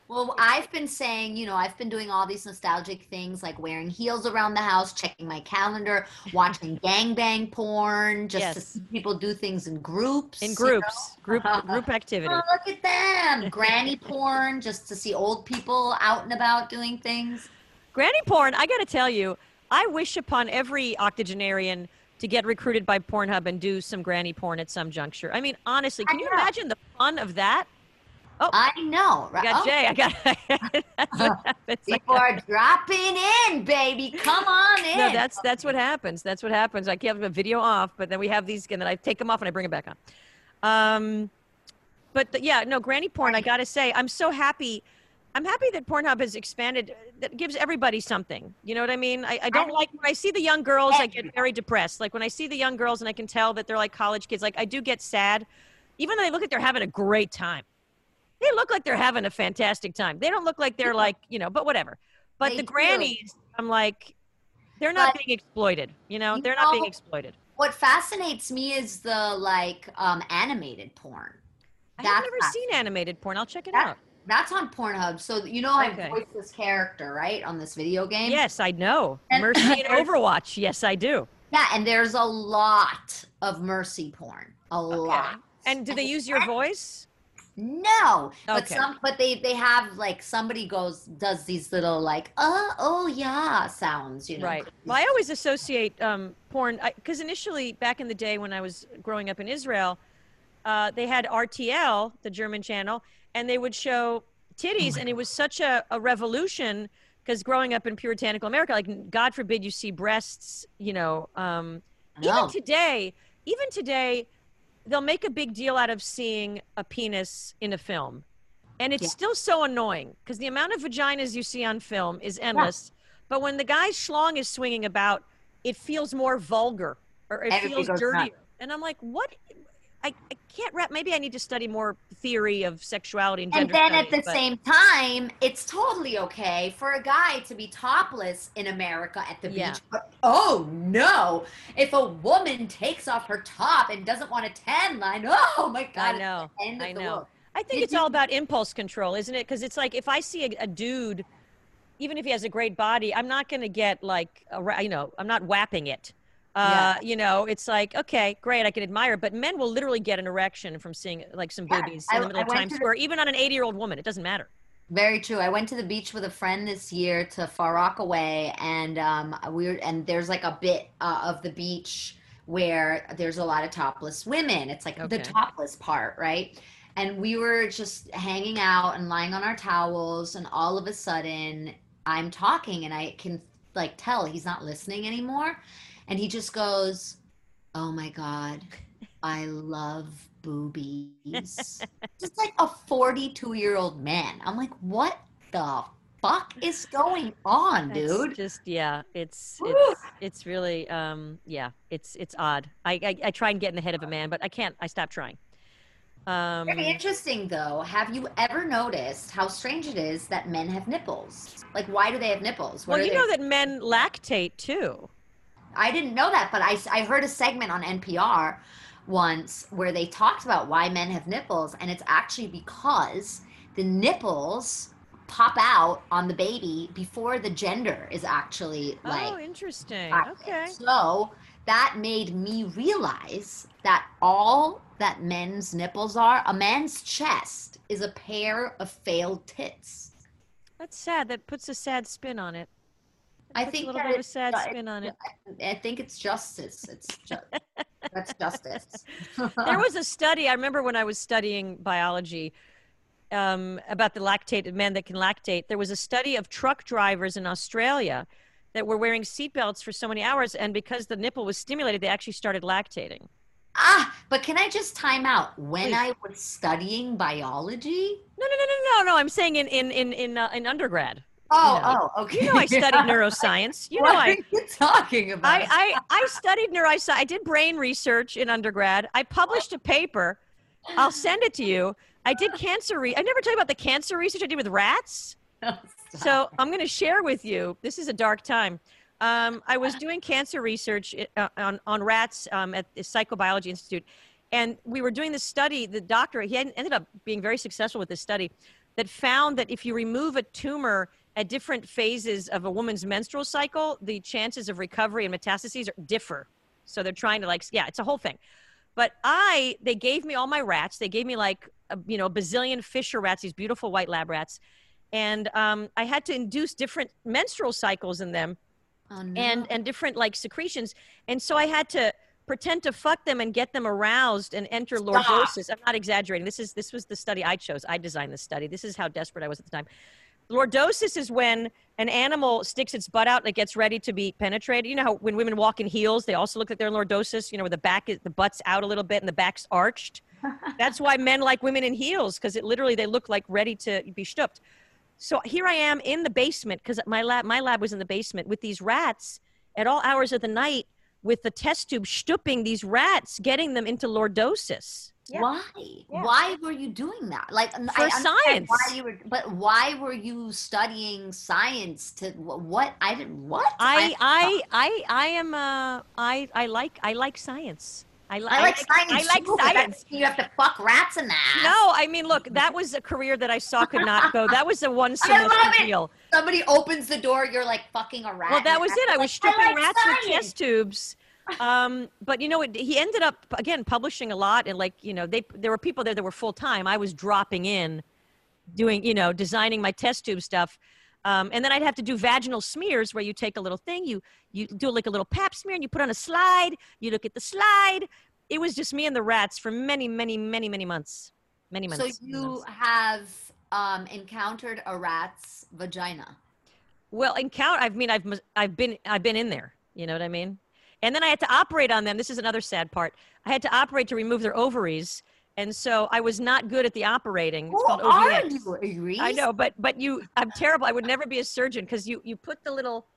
Well, I've been saying, you know, I've been doing all these nostalgic things like wearing heels around the house, checking my calendar, watching gangbang porn, just to see people do things in groups.
In
you
groups, group group activity.
Oh, look at them. Granny porn, just to see old people out and about doing things.
Granny porn, I got to tell you, I wish upon every octogenarian to get recruited by Pornhub and do some granny porn at some juncture. I mean, honestly,
I
can you
know.
imagine the fun of that?
Oh, I know,
I got
Oh,
Jay. I got. that's what happens.
people are dropping in, baby. Come on in.
No, that's that's what happens. That's what happens. I keep the video off, but then we have these, and then I take them off and I bring them back on. Um, but the- yeah, no, granny porn. I gotta say, I'm so happy. I'm happy that Pornhub has expanded. That gives everybody something. You know what I mean? I, I don't
I-
like when I see the young girls. I get very depressed. Like when I see the young girls, and I can tell that they're like college kids. Like I do get sad, even though they look like they're having a great time. They look like they're having a fantastic time. They don't look like they're like you know, but whatever. But
They
the
do.
grannies, I'm like, they're not
But-
being exploited. You know,
You
they're not being exploited.
what fascinates me is the like um animated porn.
I have never seen animated porn. I'll check it
That-
out.
That's on Pornhub. So you know I
Okay.
voiced this character, right? On this video game.
Yes, I know.
And-
Mercy in Overwatch. Yes, I do.
Yeah, and there's a lot of mercy porn. A lot.
And do they use your voice?
No, but some, but they they have like somebody goes does these little like uh oh yeah sounds, you know.
Right. Well, I always associate um, porn because initially, back in the day when I was growing up in Israel, uh, they had RTL, the German channel, and they would show titties, and it was such a, a revolution because growing up in puritanical America, like God forbid you see breasts, you know. Um, even today, even today, they'll make a big deal out of seeing a penis in a film. And it's
Yeah.
still so annoying because the amount of vaginas you see on film is endless. But when the guy's schlong is swinging about, it feels more vulgar or it
Everybody
feels dirtier.
nuts.
And I'm like, what? I, I can't wrap. Maybe I need to study more theory of sexuality and gender.
And then at the
but-
same time, it's totally okay for a guy to be topless in America at the
Yeah.
beach. But oh no, if a woman takes off her top and doesn't want a tan line, oh my god,
I know.
the end of
I know.
world.
I think
Did
it's
you-
all about impulse control, isn't it? Because it's like if I see a, a dude, even if he has a great body, I'm not going to get like, a, you know, I'm not whapping it. Uh, You know, it's like, okay, great, I can admire, but men will literally get an erection from seeing like some
Yeah,
boobies
I-
in the middle
I
of Times
to the-
Square, even on an 80 year old woman. It doesn't matter.
Very true. I went to the beach with a friend this year to Far Rockaway, and um, we were, and there's like a bit uh, of the beach where there's a lot of topless women. It's like the topless part, right? And we were just hanging out and lying on our towels, and all of a sudden, I'm talking, and I can like tell he's not listening anymore, and he just goes, "Oh my god, I love boobies." just like a 42 year old man. I'm like, what the fuck is going on,
That's
dude?
Just yeah, it's it's it's really um yeah, it's it's odd. I, I I try and get in the head of a man, but I can't. I stop trying. Um,
Very interesting, though. Have you ever noticed how strange it is that men have nipples? Like, why do they have nipples? What
well, you
they-
know that men lactate too.
I didn't know that, but I, I heard a segment on NPR once where they talked about why men have nipples, and it's actually because the nipples pop out on the baby before the gender is actually oh, like
oh, interesting.
active.
Okay.
So that made me realize that all that men's nipples are, a man's chest is a pair of failed tits.
That's sad. That puts a sad spin on it.
I think
a little bit of a sad spin on it.
I think it's justice. It's ju- that's justice.
There was a study. I remember when I was studying biology um, about the lactated men that can lactate. There was a study of truck drivers in Australia that were wearing seatbelts for so many hours, and because the nipple was stimulated, they actually started lactating.
ah, but can I just time out? When
Please.
I was studying biology.
No, no, no, no, no, no. I'm saying in in in in, uh, in undergrad.
Oh,
know.
oh, okay.
You know, I studied neuroscience. You know,
what
I
are you talking about?
I, I, I studied neuroscience. I did brain research in undergrad. I published a paper. I'll send it to you. I did cancer. Re- I never told you about the cancer research I did with rats. Oh, So I'm going to share with you. This is a dark time. Um, I was doing cancer research uh, on, on rats um, at the Psychobiology Institute, and we were doing this study. The doctor he ended up being very successful with this study. that found that if you remove a tumor at different phases of a woman's menstrual cycle, the chances of recovery and metastases are, differ. So they're trying to like, yeah, it's a whole thing. But I, they gave me all my rats. They gave me like, a, you know, a bazillion Fischer rats, these beautiful white lab rats. And um, I had to induce different menstrual cycles in them
Oh, no.
and, and different like secretions. And so I had to pretend to fuck them and get them aroused and enter
Stop.
lordosis. I'm not exaggerating. This is, this was the study I chose. I designed this study. This is how desperate I was at the time. Lordosis is when an animal sticks its butt out and it gets ready to be penetrated. You know how when women walk in heels, they also look like they're in lordosis, you know, where the back is, the butt's out a little bit and the back's arched. That's why men like women in heels because it literally, they look like ready to be stooped. So here I am in the basement because my lab, my lab was in the basement with these rats at all hours of the night with the test tube stooping these rats, getting them into lordosis.
Yeah.
Why?
Yeah.
Why were you doing that? Like
For science.
Why you were, but why were you studying science? To what? I didn't. What?
I, I, I, I am, uh, I, I like, I like science. I, li-
I like science.
I like
too,
science.
You have to fuck rats in that.
No, I mean, look, that was a career that I saw could not go. That was the one
I
semester deal.
Somebody opens the door, you're like fucking a rat.
Well, that was it. I
Like,
was stripping
like
rats with test tubes. Um, but you know, it, he ended up again publishing a lot, and like you know, they there were people there that were full time. I was dropping in, doing you know, designing my test tube stuff. Um, and then I'd have to do vaginal smears where you take a little thing, you you do like a little pap smear, and you put on a slide. You look at the slide. It was just me and the rats for many, many, many, many months. Many months.
So you
months.
have um, encountered a rat's vagina.
Well, encounter. I mean, I've I've been I've been in there. You know what I mean? And then I had to operate on them. This is another sad part. I had to operate to remove their ovaries, and so I was not good at the operating. It's
Who
called
are you, Iris?
I know, but but you, I'm terrible. I would never be a surgeon because you you put the little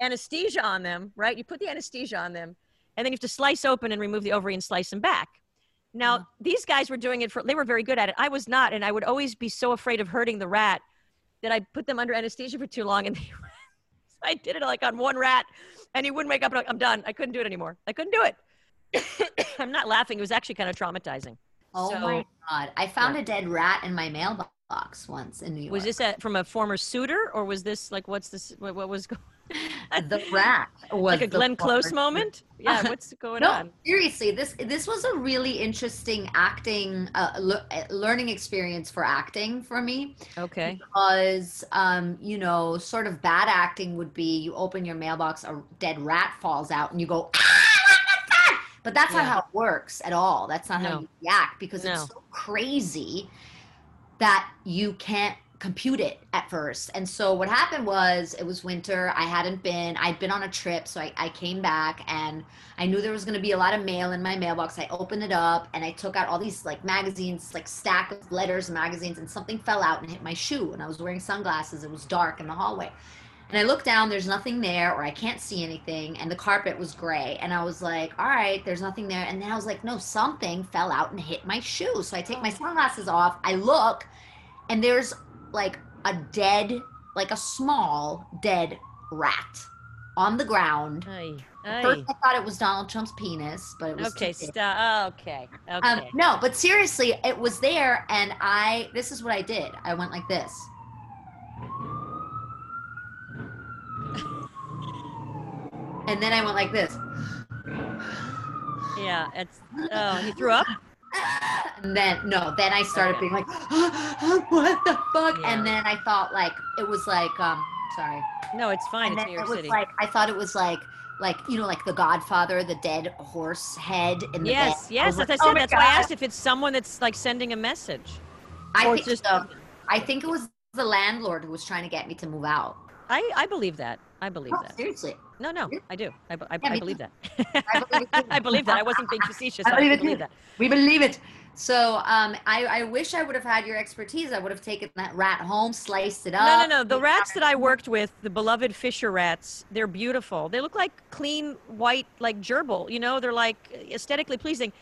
anesthesia on them, right? You put the anesthesia on them, and then you have to slice open and remove the ovary and slice them back. Now
Mhm.
these guys were doing it for. They were very good at it. I was not, and I would always be so afraid of hurting the rat that I put them under anesthesia for too long, and they, I did it like on one rat, and he wouldn't wake up. And I'm done. I couldn't do it anymore. I couldn't do it. I'm not laughing. It was actually kind of traumatizing.
Oh
So-
my god! I found a dead rat in my mailbox once in New York.
Was this a, from a former suitor, or was this like what's this? What, what was going?
The rat? Was
like a Glenn Close moment? Yeah, what's going
no,
on?
seriously, this this was a really interesting acting, uh, le- uh, learning experience for acting for me.
Okay.
because um, you know, sort of bad acting would be you open your mailbox, a dead rat falls out, and you go, "Ah!" but that's not how it works at all. That's not
No.
how you react because
No.
it's so crazy that you can't compute it at first. And so what happened was it was winter. I hadn't been, I'd been on a trip. So I, I came back and I knew there was going to be a lot of mail in my mailbox. I opened it up and I took out all these like magazines, like stack of letters and magazines and something fell out and hit my shoe. And I was wearing sunglasses. It was dark in the hallway. And I look down, there's nothing there, or I can't see anything, and the carpet was gray. And I was like, all right, there's nothing there. And then I was like, no, something fell out and hit my shoe. So I take my sunglasses off, I look, and there's like a dead, like a small dead rat on the ground.
Aye,
First. I thought it was Donald Trump's penis, but it was
Okay, stop. Okay, okay.
Um, no, but seriously, it was there, and I. This is what I did. I went like this. And then I went like this.
yeah, it's. Oh, he threw up.
And then no, then I started
Okay.
being like, what the fuck?
Yeah.
And then I thought like it was like um sorry.
No, it's fine.
and
It's New
it
York
was
City.
like I thought it was like like you know like the Godfather, the dead horse head in the
yes,
bed. I
yes. As I
"Oh
said,
my
that's why I asked if it's someone that's like sending a message.
I
or
think
just-
so. I think it was the landlord who was trying to get me to move out.
I, I believe that. I believe
No,
that.
seriously.
No, no, I do. I, I,
Yeah,
I believe that.
I believe.
I believe that. I wasn't being facetious.
I
I,
believe it
believe that.
We believe it. So um, I, I wish I would have had your expertise. I would have taken that rat home, sliced it up.
No, no, no. The rats that I worked with, the beloved Fischer rats, they're beautiful. They look like clean white, like gerbil. You know, they're like aesthetically pleasing.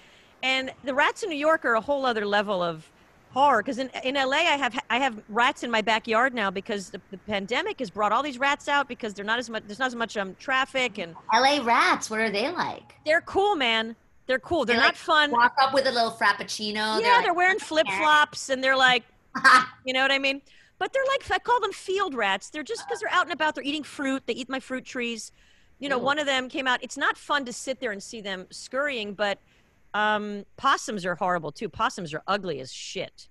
And the rats in New York are a whole other level of horror. Because in, in LA, I have I have rats in my backyard now because the, the pandemic has brought all these rats out because they're not as much there's not as much um, traffic and
LA rats, what are they like?
they're cool, man. They're cool. They're
They,
not
like,
fun.
Walk up with a little frappuccino.
yeah,
like,
they're wearing flip flops and they're like you know what I mean? But they're like I call them field rats. They're just because they're out and about. They're eating fruit. They eat my fruit trees. You know,
Ooh.
one of them came out. It's not fun to sit there and see them scurrying, but um, possums are horrible too. Possums are ugly as shit.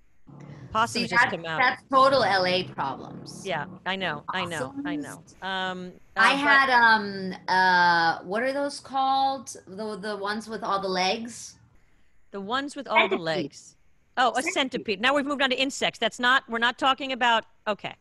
Possums
See,
just come out.
that's total LA problems.
Yeah, I know, I know, I know. Um,
I
uh, but-
had um uh what are those called? The the ones with all the legs?
the ones with all the legs. Oh, a
Centipede.
centipede. Now we've moved on to insects. That's not. We're not talking about. Okay.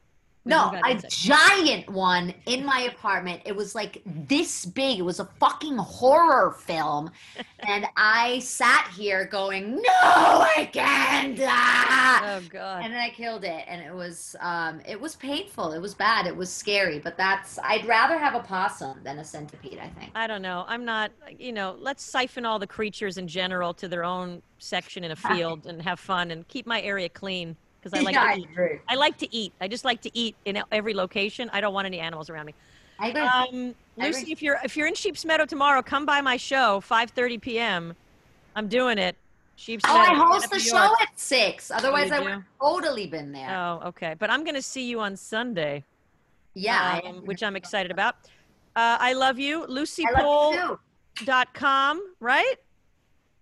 No,
moved on to
a giant one in my apartment. It was like this big. It was a fucking horror film. and I sat here going, No, I can't. ah!"
Oh God.
And then I killed it. And it was um it was painful. It was bad. It was scary. But that's I'd rather have a possum than a centipede, I think.
I don't know. I'm not. You know, let's siphon all the creatures in general to their own section in a field and have fun and keep my area clean because I like
yeah,
to
I
eat.
agree.
I like to eat. I just like to eat in every location. I don't want any animals around me.
I agree.
Um,
I
Lucie,
agree.
if you're if you're in Sheep's Meadow tomorrow, come by my show, 5:30 p.m. I'm doing it. Sheep's
oh,
Meadow.
I host the show at six. Otherwise,
you
I would have totally been there.
Oh, okay. But I'm going to see you on Sunday.
yeah,
um, which I'm excited about. Uh, I love you,
I love you
luciepohl.com, right?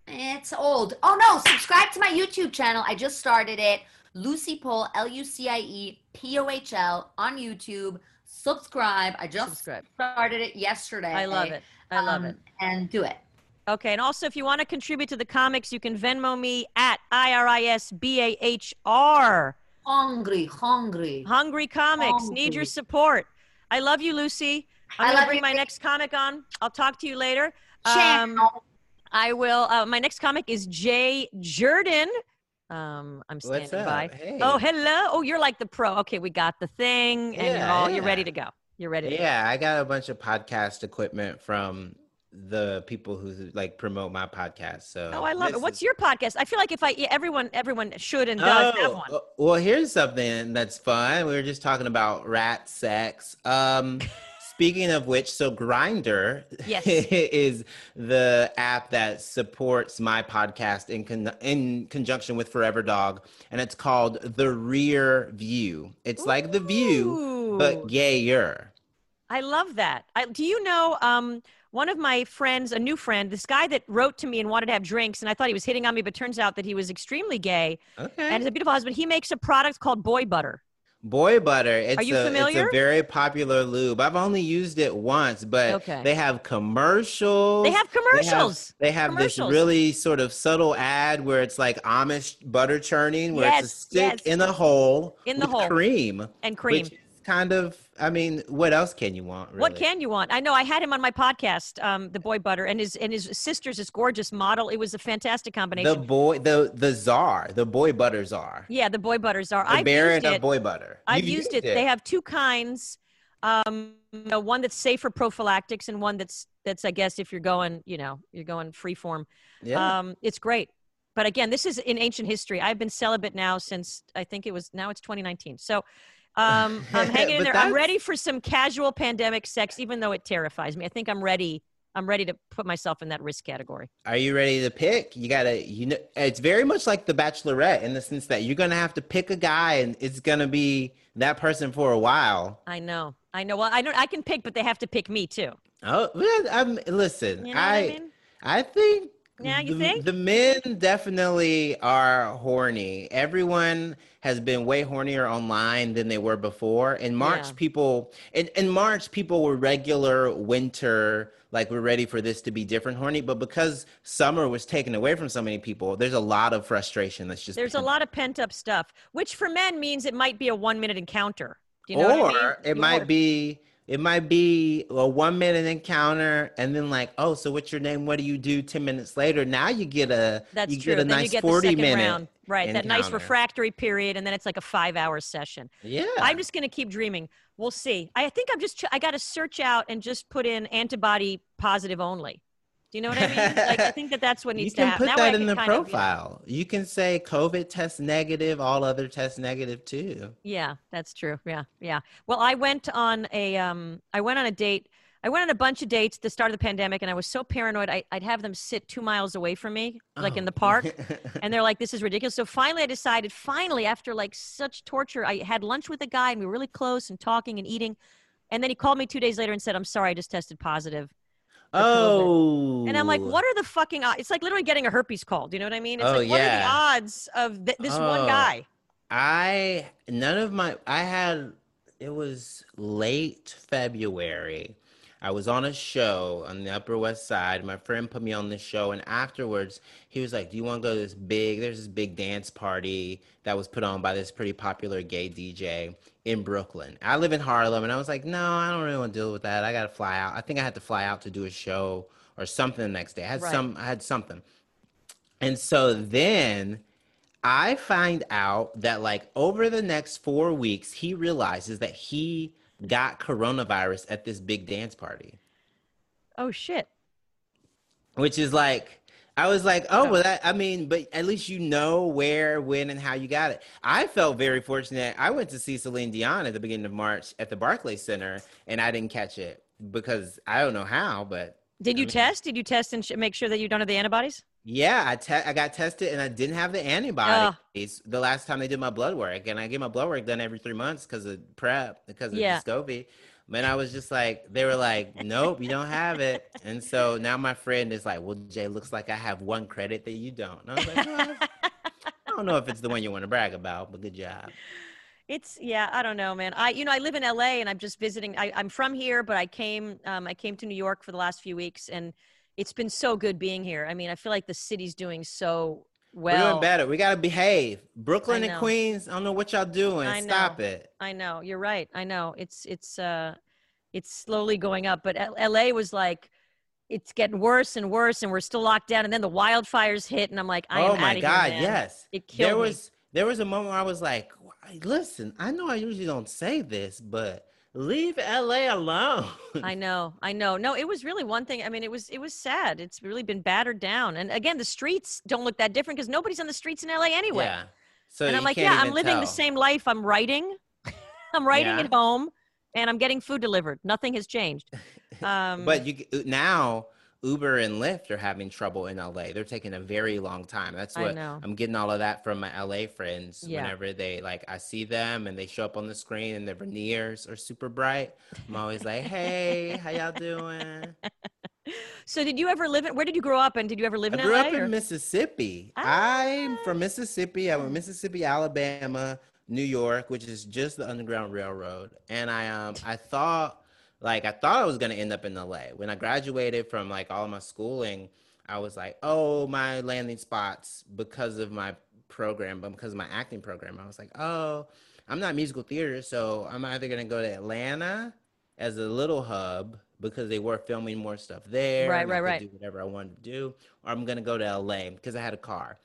It's old. Oh no, subscribe to my YouTube channel. I just started it. Lucie Pohl, L U C I E P O H L on YouTube. Subscribe. I just
Subscribe.
started it yesterday.
I love it. I love
Um,
it.
And do it.
Okay, and also if you want to contribute to the comics, you can Venmo me at I R I S B A H R.
Hungry, hungry.
Hungry Comics need your support. I love you, Lucie. I'm
I love
bring
you,
my next comic on. I'll talk to you later. Um, I will. Uh, my next comic is Jay Jurden. Um, I'm standing by.
Hey.
Oh, hello. Oh, you're like the pro. Okay, we got the thing, and you're
Yeah,
all you're ready to go. You're ready. To go.
Yeah, I got a bunch of podcast equipment from the people who like promote my podcast. So
Oh, I love it. What's
is-
your podcast? I feel like if I yeah, everyone everyone should and does have
Oh,
one.
uh, well, here's something that's fun. We were just talking about rat sex. Um, speaking of which, so Grindr
Yes.
is the app that supports my podcast in con- in conjunction with Forever Dog, and it's called The Rear View. It's like The View,
Ooh.
but gayer.
I love that. I, do you know um, one of my friends, a new friend, this guy that wrote to me and wanted to have drinks, and I thought he was hitting on me, but turns out that he was extremely gay
Okay.
and is a beautiful husband. He makes a product called Boy Butter.
Boy butter. It's
you
a,
familiar?
It's a very popular lube. I've only used it once, but
Okay.
they have commercials.
They have commercials.
They have this
Commercials.
really sort of subtle ad where it's like Amish butter churning, where it's a stick
yes.
in a hole
In the hole.
cream,
and cream.
which kind of. I mean, what else can you want? Really?
What can you want? I know I had him on my podcast, um, the boy butter, and his and his sister's this gorgeous model. It was a fantastic combination the
boy the the czar the boy butter czar
yeah, the boy butters are.
the
I've
baron
used
of
it.
boy butter
I've
You've
used it. They have two kinds. Um, you know, one that's safe for prophylactics, and one that's that's I guess if you're going, you know, you're going free form.
yeah
Um, it's great. But again, this is in ancient history. I've been celibate now since I think it was now it's 2019. So um, I'm hanging in there. I'm ready for some casual pandemic sex, even though it terrifies me. I think I'm ready. I'm ready to put myself in that risk category.
Are you ready to pick? You gotta, you know, it's very much like The Bachelorette in the sense that you're gonna have to pick a guy, and it's gonna be that person for a while.
I know. I know. Well, I don't. I can pick, but they have to pick me too.
Oh, well, I'm listen.
You know
I,
I mean?
I think.
Yeah, you
the,
think?
the men definitely are horny. Everyone has been way hornier online than they were before. In March,
Yeah.
people in, in March people were regular winter, like we're ready for this to be different horny. But because summer was taken away from so many people, there's a lot of frustration that's just
There's a lot of pent up stuff, which for men means it might be a one minute encounter. Do you know
or
what I mean?
it might be it might be a one minute encounter and then like oh so what's your name what do you do 10 minutes later now you get a
That's
you
true.
get a
then
nice
get
40
the
minute
round. Right. That nice refractory period, and then it's like a five hour session.
yeah
I'm just going to keep dreaming. We'll see. I think I'm just, I got to search out and just put in antibody positive only. Do you know what I mean? like, I think that that's what
you
needs
can
to happen.
put
That
that in the
kind of, you
profile you can say covid test negative all other tests negative too
Yeah, that's true. Yeah, yeah. Well, I went on a um, I went on a date I went on a bunch of dates at the start of the pandemic, and I was so paranoid. I, would have them sit two miles away from me, like oh. in the park, and they're like, "This is ridiculous." So finally, I decided. Finally, after like such torture, I had lunch with a guy, and we were really close and talking and eating. And then he called me two days later and said, "I'm sorry, I just tested positive."
Oh.
COVID. And I'm like, oh. what are the fucking odds? It's like literally getting a herpes call. Do you know what I mean? It's
oh,
like, what
yeah.
are the odds of th- this oh, one guy?
I none of my I had it was late February I was on a show on the Upper West Side. My friend put me on the show, and afterwards, he was like, "Do you want to go to this big? There's this big dance party that was put on by this pretty popular gay DJ in Brooklyn. I live in Harlem, and I was like, no, I don't really want to deal with that. I got to fly out. I think I had to fly out to do a show or something the next day. I had right. some. I had something, and so then." I find out that like over the next four weeks, he realizes that he got coronavirus at this big dance party.
Oh shit.
Which is like I was like, oh, well, oh. that, I mean, but at least you know where, when, and how you got it. I felt very fortunate. I went to see Celine Dion at the beginning of March at the Barclays Center, and I didn't catch it because I don't know how, but.
Did you
I mean,
test? Did you test and sh- make sure that you don't have the antibodies?
Yeah, I te- I got tested and I didn't have the antibodies the last time they did my blood work, and I get my blood work done every three months because of prep because of yeah. Descovy. Man, I was just like, they were like, nope, you don't have it, and so now my friend is like, well, Jay, looks like I have one credit that you don't. And I was like, well, I don't know if it's the one you want to brag about, but good job.
It's yeah, I don't know, man. I you know I live in LA and I'm just visiting. I, I'm from here, but I came um, I came to New York for the last few weeks and it's been so good being here. I mean, I feel like the city's doing so well.
We're doing better. We got to behave. Brooklyn and Queens, I don't know what y'all doing. Stop it.
I know. You're right. I know. It's it's uh it's slowly going up, but LA was like it's getting worse and worse and we're still locked down and then the wildfires hit and I'm like I
Oh my god,
here,
yes.
It killed
there was
me.
there was a moment where I was like, listen, I know I usually don't say this, but leave LA alone.
I know, I know. No, it was really one thing. I mean, it was it was sad. It's really been battered down. And again, the streets don't look that different because nobody's on the streets in LA anyway.
Yeah. So
and I'm like, yeah, I'm living
tell.
the same life. I'm writing. I'm writing yeah. at home, and I'm getting food delivered. Nothing has changed.
Um, but you now Uber and Lyft are having trouble in LA. They're taking a very long time. That's what I'm getting all of that from my LA friends. Yeah. Whenever they like, I see them and they show up on the screen and their veneers are super bright. I'm always like, "Hey, how y'all doing?"
So, did you ever live in? Where did you grow up? And did you ever live in
I grew
LA?
up or? in Mississippi. Ah. I'm from Mississippi. I'm in Mississippi, Alabama, New York, which is just the Underground Railroad. And I um I thought like I thought I was gonna end up in LA. When I graduated from like all my schooling, I was like, oh, my landing spots because of my program, um, but because of my acting program, I was like, oh, I'm not musical theater, so I'm either gonna go to Atlanta as a little hub because they were filming more stuff there.
Right, right, right.
Do whatever I wanted to do, or I'm gonna go to LA because I had a car.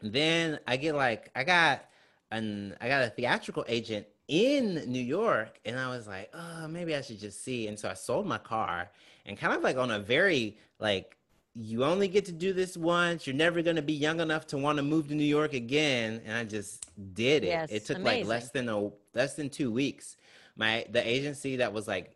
And then I get like I got an I got a theatrical agent in New York, and I was like, oh, maybe I should just see. And so I sold my car, and kind of like on a very like, you only get to do this once. You're never gonna be young enough to want to move to New York again. And I just did it.
Yes,
it took
amazing.
like less than a less than two weeks. My the agency that was like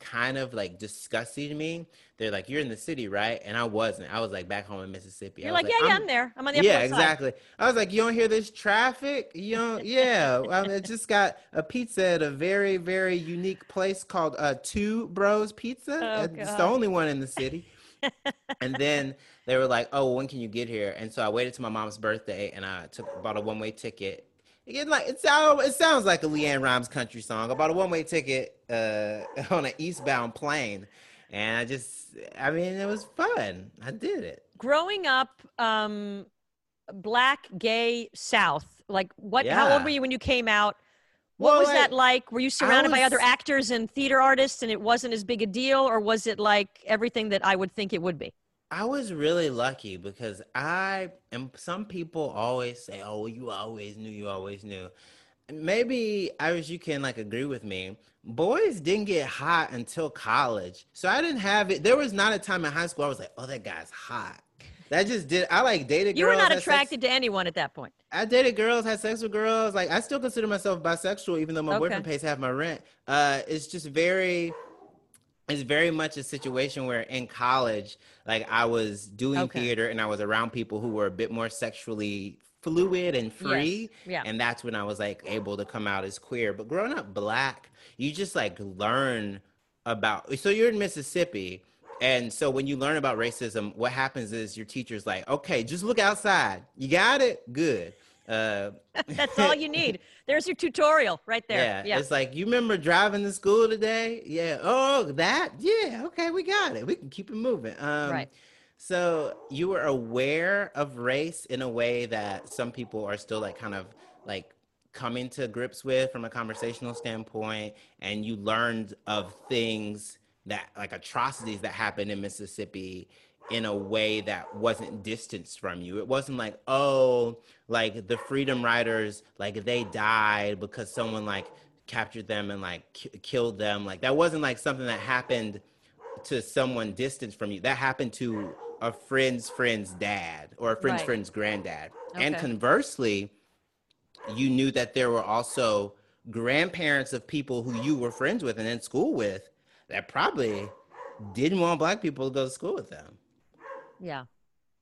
kind of like disgusting me. They're like, "You're in the city, right?" And I wasn't. I was like back home in Mississippi.
You're
like,
like, "Yeah, yeah, I'm, I'm there. I'm on the
yeah, exactly." I was like, "You don't hear this traffic? You don't? Yeah, I just got a pizza at a very, very unique place called uh, Two Bros Pizza.
Oh,
it's the only one in the city." and then they were like, "Oh, when can you get here?" And so I waited till my mom's birthday, and I took bought a one way ticket Again, like it sounds it sounds like a LeAnn Rimes country song about a one way ticket uh, on an eastbound plane, and I just I mean it was fun. I did it.
Growing up, um, black, gay, South. Like what?
Yeah.
How old were you when you came out? What
Well,
was
I-
that like? Were you surrounded by other actors and theater artists, and it wasn't as big a deal, or was it like everything that I would think it would be?
I was really lucky because I and some people always say, "Oh, you always knew, you always knew." Maybe Iris, you can like agree with me. Boys didn't get hot until college, so I didn't have it. There was not a time in high school I was like, "Oh, that guy's hot." That just did. I like dated. Girls.
You were not attracted to anyone at that point.
I dated girls, had sex with girls. Like I still consider myself bisexual, even though my
Okay.
boyfriend pays half my rent. Uh, it's just very. It's very much a situation where in college, like I was doing
Okay.
theater and I was around people who were a bit more sexually fluid and free.
Yeah.
And that's when I was like able to come out as queer. But growing up black, you just like learn about so you're in Mississippi. And so when you learn about racism, what happens is your teacher's like, okay, just look outside. You got it? Good. Uh,
That's all you need. There's your tutorial right there.
yeah,
Yeah.
It's like you remember driving to school today? Yeah. Oh, that? Yeah. Okay, we got it. We can keep it moving. Um,
Right.
So you were aware of race in a way that some people are still like kind of like coming to grips with from a conversational standpoint, and you learned of things that like atrocities that happened in Mississippi in a way that wasn't distanced from you. It wasn't like, oh, like the freedom riders, like they died because someone like captured them and like ki- killed them. Like that wasn't like something that happened to someone distant from you. That happened to a friend's friend's dad or a friend's
Right.
friend's granddad. And conversely, you knew that there were also grandparents of people who you were friends with and in school with that probably didn't want black people to go to school with them.
Yeah.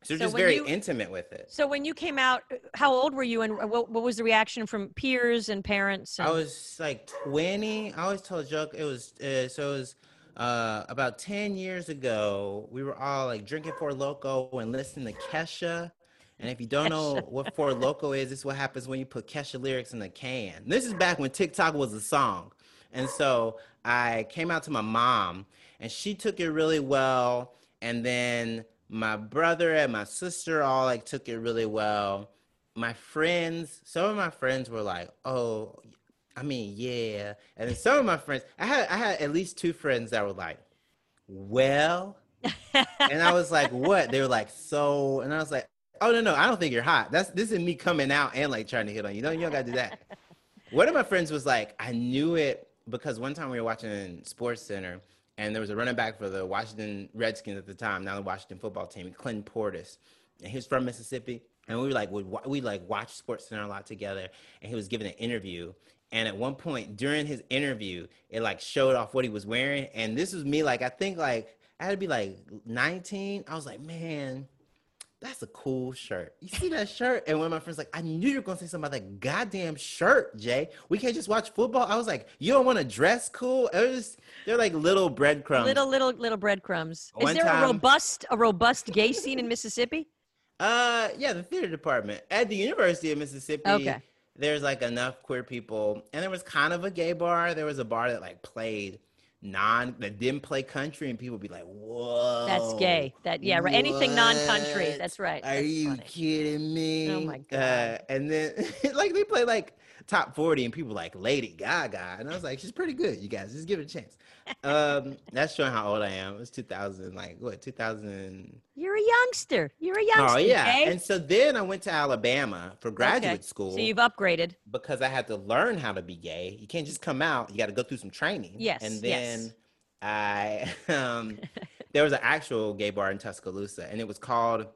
So,
So
just very
you-
intimate with it.
So when you came out, uh, how old were you, and what, what was the reaction from peers and parents? And,
I was like 20. I always tell a joke. It was uh, so it was uh, about 10 years ago. We were all like drinking Four Loco and listening to Kesha. And if you don't know what Four Loco is, this is what happens when you put Kesha lyrics in a can. This is back when TikTok was a song. And so I came out to my mom, and she took it really well. And then my brother and my sister all like took it really well. My friends, some of my friends were like, "Oh, I mean, yeah." And then some of my friends, I had I had at least two friends that were like, "Well," and I was like, "What?" They were like, "So," and I was like, "Oh no, no, I don't think you're hot. That's this is me coming out and like trying to hit on you. No, you don't got to do that." One of my friends was like, "I knew it because one time we were watching Sports Center." And there was a running back for the Washington Redskins at the time, now the Washington football team, Clinton Portis, and he was from Mississippi. And we were like, we like watch Sports Center a lot together. And he was giving an interview. And at one point during his interview, it like showed off what he was wearing. And this was me, like I think like I had to be like 19. I was like, man, that's a cool shirt. You see that shirt? And one of my friends like, I knew you were gonna say something about that goddamn shirt, Jay. We can't just watch football. I was like, you don't want to dress cool? It was they're like little breadcrumbs.
little little little breadcrumbs. Is
One
there a robust a robust gay scene in Mississippi?
Uh, yeah, the theater department at the University of Mississippi.
Okay.
There's like enough queer people, and there was kind of a gay bar. There was a bar that like played non that didn't play country, and people would be like, "Whoa,
That's gay. That yeah, right. Anything non-country. That's right.
Are
That's
you
funny.
kidding me?
Oh my
Uh,
God.
and then like they play like top 40 and people like Lady Gaga. And I was like, she's pretty good, you guys. Just give it a chance. Um, that's showing how old I am. It was 2000, like what, 2000.
You're a youngster. You're a youngster.
Oh yeah. And so then I went to Alabama for graduate
Okay.
school
So you've upgraded.
because I had to learn how to be gay. You can't just come out. You got to go through some training.
Yes,
And
yes.
then I um there was an actual gay bar in Tuscaloosa and it was called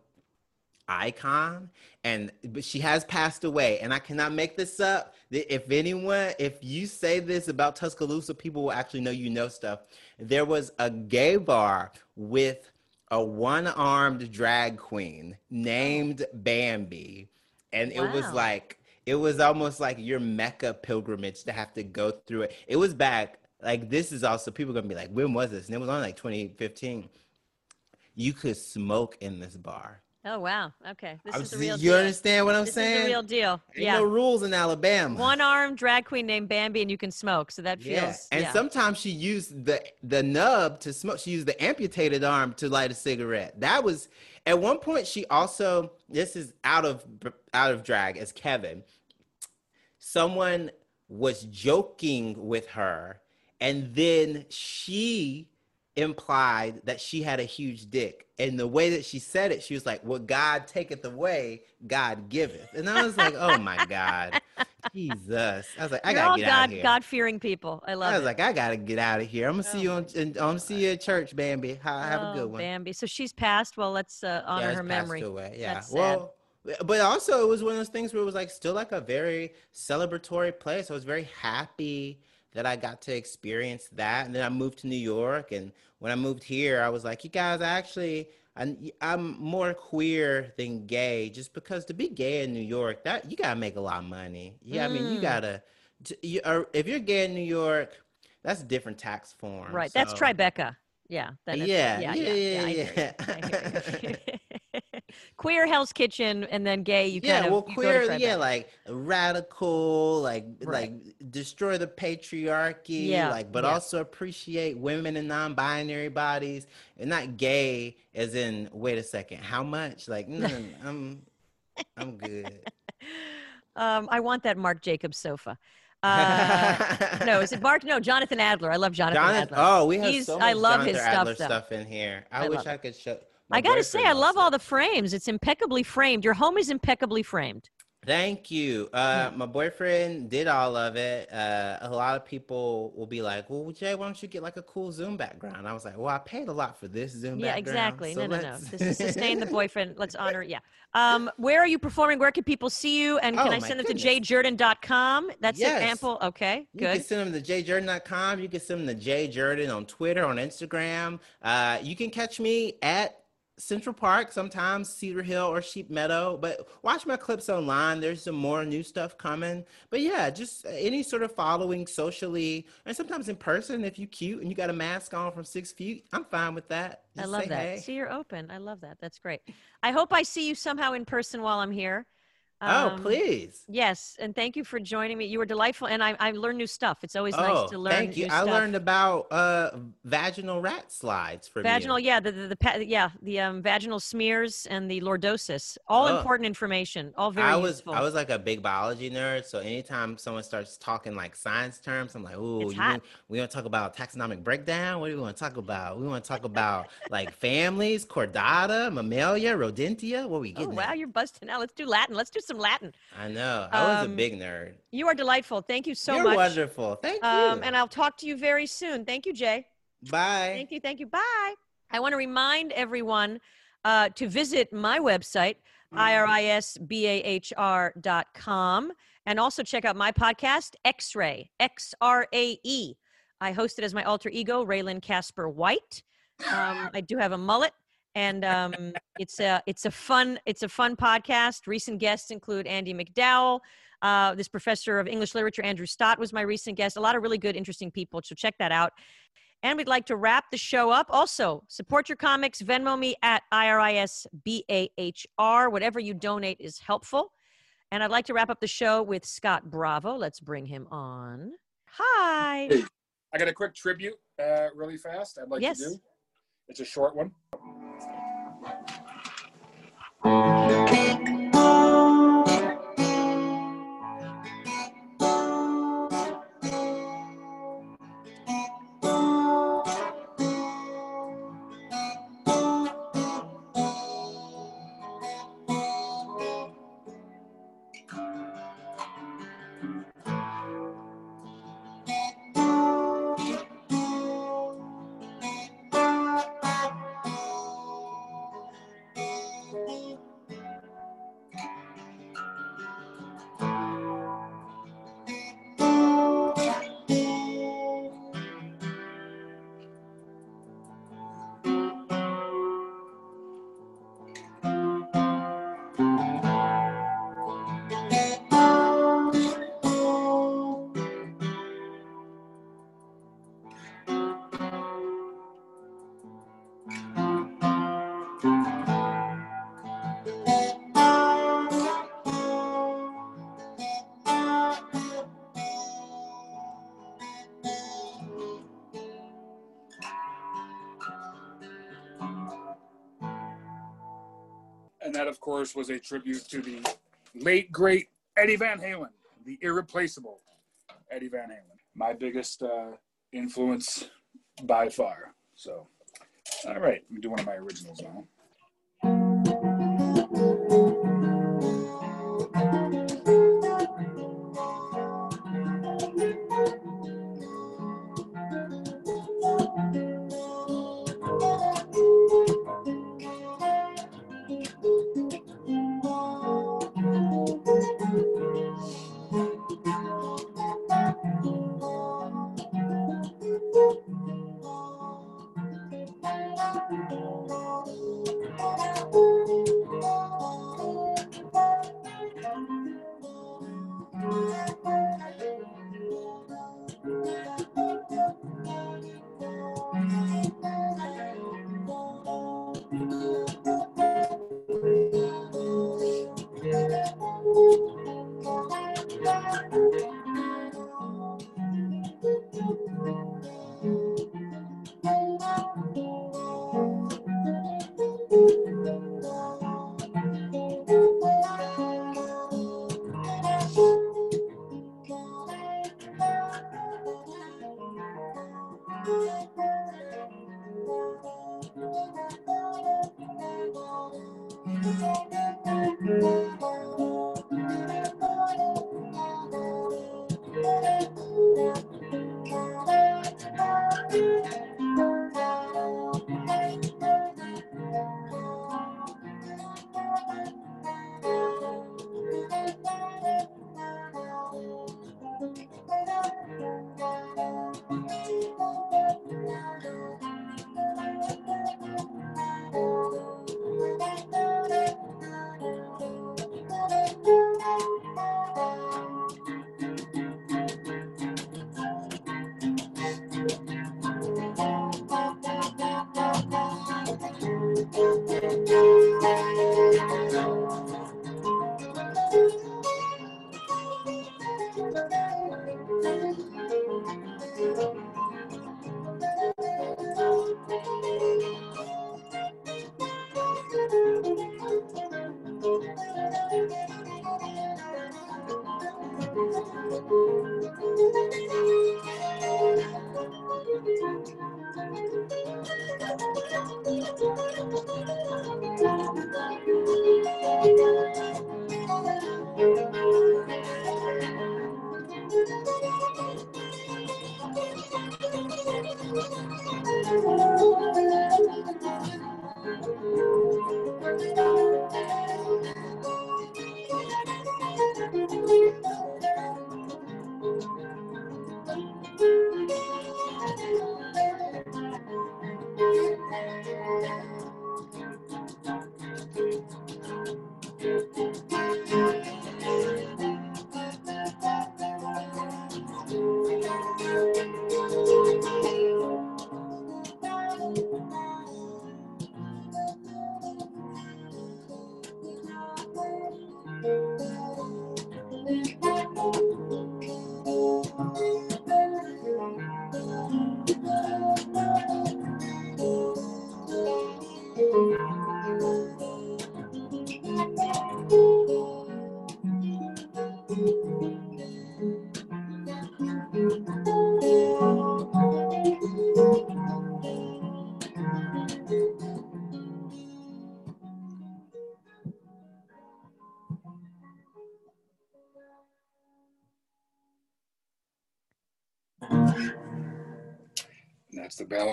Icon and but she has passed away and I cannot make this up. If anyone if you say this about Tuscaloosa people will actually know you know stuff. There was a gay bar with a one-armed drag queen named oh. Bambi and it was like it was almost like your Mecca pilgrimage to have to go through it. It was back like this is also people gonna be like, when was this? And it was on like 2015. You could smoke in this bar.
Oh wow. Okay. This
I'm
is the real
you
deal.
understand what I'm
this
saying?
is the real deal.
Ain't
yeah.
no rules in Alabama.
One armed drag queen named Bambi, and you can smoke. So that feels.
yeah. And
yeah.
sometimes she used the the nub to smoke. She used the amputated arm to light a cigarette. That was at one point. She also this is out of out of drag as Kevin. Someone was joking with her, and then she implied that she had a huge dick. And the way that she said it, she was like, "What God taketh away, God giveth." And I was like, "Oh my God, Jesus!" I was like, "I
You're
gotta
all
get out of
God
here."
God fearing people. I love
I was
it.
like, I gotta get out of here. I'm gonna see
Oh
you on.
my
I'm gonna see you at church, Bambi. Ha- Have a
Oh,
good one.
Bambi. So she's passed. Well, let's uh, honor
Yeah,
her memory.
Away. Yeah.
That's sad.
well, but also it was one of those things where it was like still like a very celebratory place. I was very happy that I got to experience that. And then I moved to New York. And when I moved here, I was like, you guys, I actually, I, I'm more queer than gay just because to be gay in New York, that you gotta make a lot of money. Yeah, mm. I mean, you mm. gotta, you, if you're gay in New York, that's a different tax form.
Right. So. That's Tribeca. Yeah.
That is, yeah, yeah. Yeah. Yeah. yeah, yeah.
queer Hell's Kitchen and then gay. You
yeah,
kind
of, well, queer, yeah, like radical, like right. like destroy the patriarchy, yeah, like, but yeah. also appreciate women and non-binary bodies, and not gay as in wait a second, how much? Like, mm, I'm I'm good.
Um, I want that Marc Jacobs sofa. Uh, no, is it Mark? No, Jonathan Adler. I love Jonathan, Jonathan Adler.
Oh, we have He's, so much I love Jonathan his Adler stuff, stuff in here. I, I wish I could show.
I got to say, I love all the frames. It's impeccably framed. Your home is impeccably framed.
Thank you. Uh, my boyfriend did all of it. Uh, a lot of people will be like, "Well, Jay, why don't you get like a cool Zoom background?" I was like, "Well, I paid a lot for this Zoom
yeah,
background."
Yeah, exactly. So no, no, no. This is sustain the boyfriend. Let's honor. Yeah. Um, where are you performing? Where can people see you? And can oh, I send them goodness. to jjurden.com? That's yes. it. Ample. Okay. Good.
You can send them to jjurden.com. You can send them to jjurden on Twitter, on Instagram. Uh, you can catch me at Central Park, sometimes Cedar Hill or Sheep Meadow. But watch my clips online. There's some more new stuff coming. But yeah, just uh, any sort of following socially and sometimes in person. If you're cute and you got a mask on from six feet, I'm fine with that.
Just I love that. Hey. See, you're open. I love that. That's great. I hope I see you somehow in person while I'm here.
Oh, um, oh, please.
Yes, and thank you for joining me. You were delightful, and I, I learned new stuff. It's always oh, nice to learn.
Thank you.
I
learned about uh, vaginal rat slides for
vaginal. You. Yeah, the, the, the yeah the um, vaginal smears and the lordosis. All oh. important information. All very.
I was
useful.
I was like a big biology nerd, so anytime someone starts talking like science terms, I'm like, ooh, we want to talk about taxonomic breakdown. What do we want to talk about? We want to talk about like families, chordata, mammalia, rodentia. What are we oh, getting?
Oh, wow,
at?
you're busting out. Let's do Latin. Let's do some Latin.
I know. I was um, a big nerd.
You are delightful. Thank you so
You're
much.
wonderful. Thank you. Um,
and I'll talk to you very soon. Thank you, Jay.
Bye.
Thank you. Thank you. Bye. I want to remind everyone uh, to visit my website, irisbahr.com, and also check out my podcast, X Ray, X R A E. I host it as my alter ego, Raylan Casper White. Um, I do have a mullet and um, it's a it's a fun it's a fun podcast. Recent guests include Andie MacDowell, uh, this professor of English literature, Andrew Stott, was my recent guest. A lot of really good, interesting people. So check that out. And we'd like to wrap the show up. Also, support your comics. Venmo me at IRISBAHR. Whatever you donate is helpful. And I'd like to wrap up the show with Scott Bravo. Let's bring him on. Hi.
Hey, I got a quick tribute, uh, really fast. I'd like yes. to do. It's a short one. Cake. Was a tribute to the late, great Eddie Van Halen, the irreplaceable Eddie Van Halen. My biggest uh, influence by far. So, all right, let me do one of my originals now.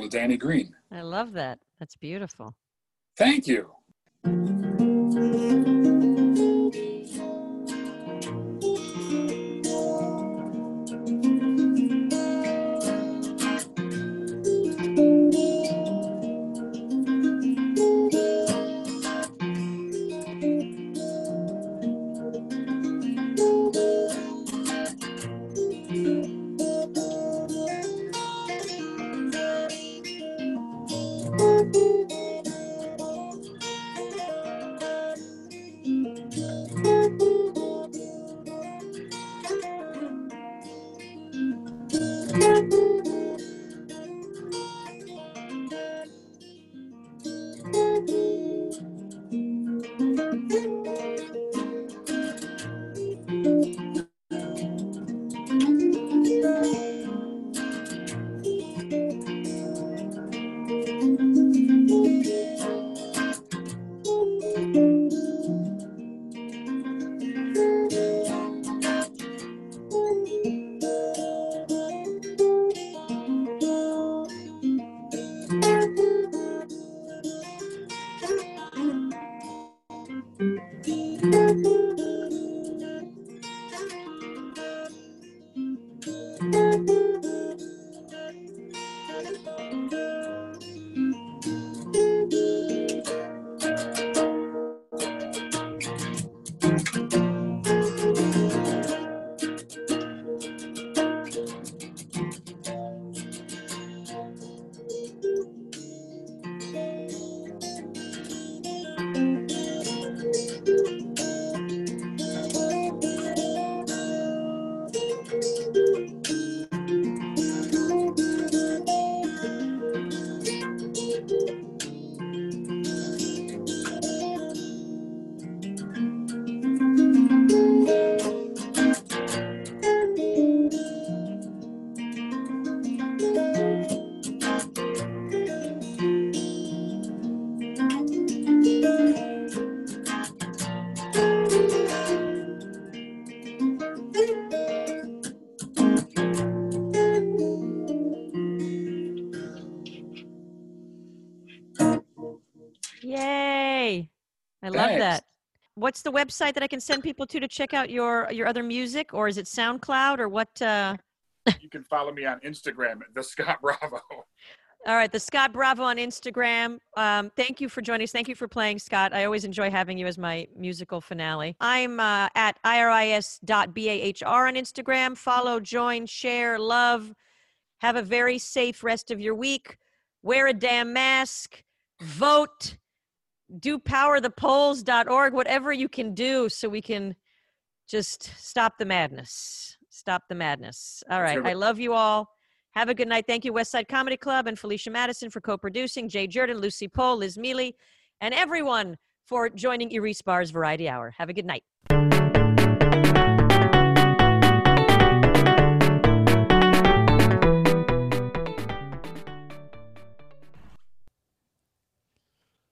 That's the Ballad of Danny Green.
I love that. That's beautiful.
Thank you.
What's the website that I can send people to to check out your your other music or is it SoundCloud or what uh
You can follow me on Instagram, the Scott Bravo.
All right, the Scott Bravo on Instagram. Um, thank you for joining us. Thank you for playing, Scott. I always enjoy having you as my musical finale. I'm uh, at iris.bahr on Instagram. Follow, join, share, love. Have a very safe rest of your week. Wear a damn mask. Vote. Do powerthepolls.org. Whatever you can do so we can just stop the madness. Stop the madness. All right.
Sure.
I love you all. Have a good night. Thank you, West Side Comedy Club and Felicia Madison for co producing, Jay Jurden, Lucie Pohl, Liz Miele, and everyone for joining Iris Bahr's Variety Hour. Have a good night.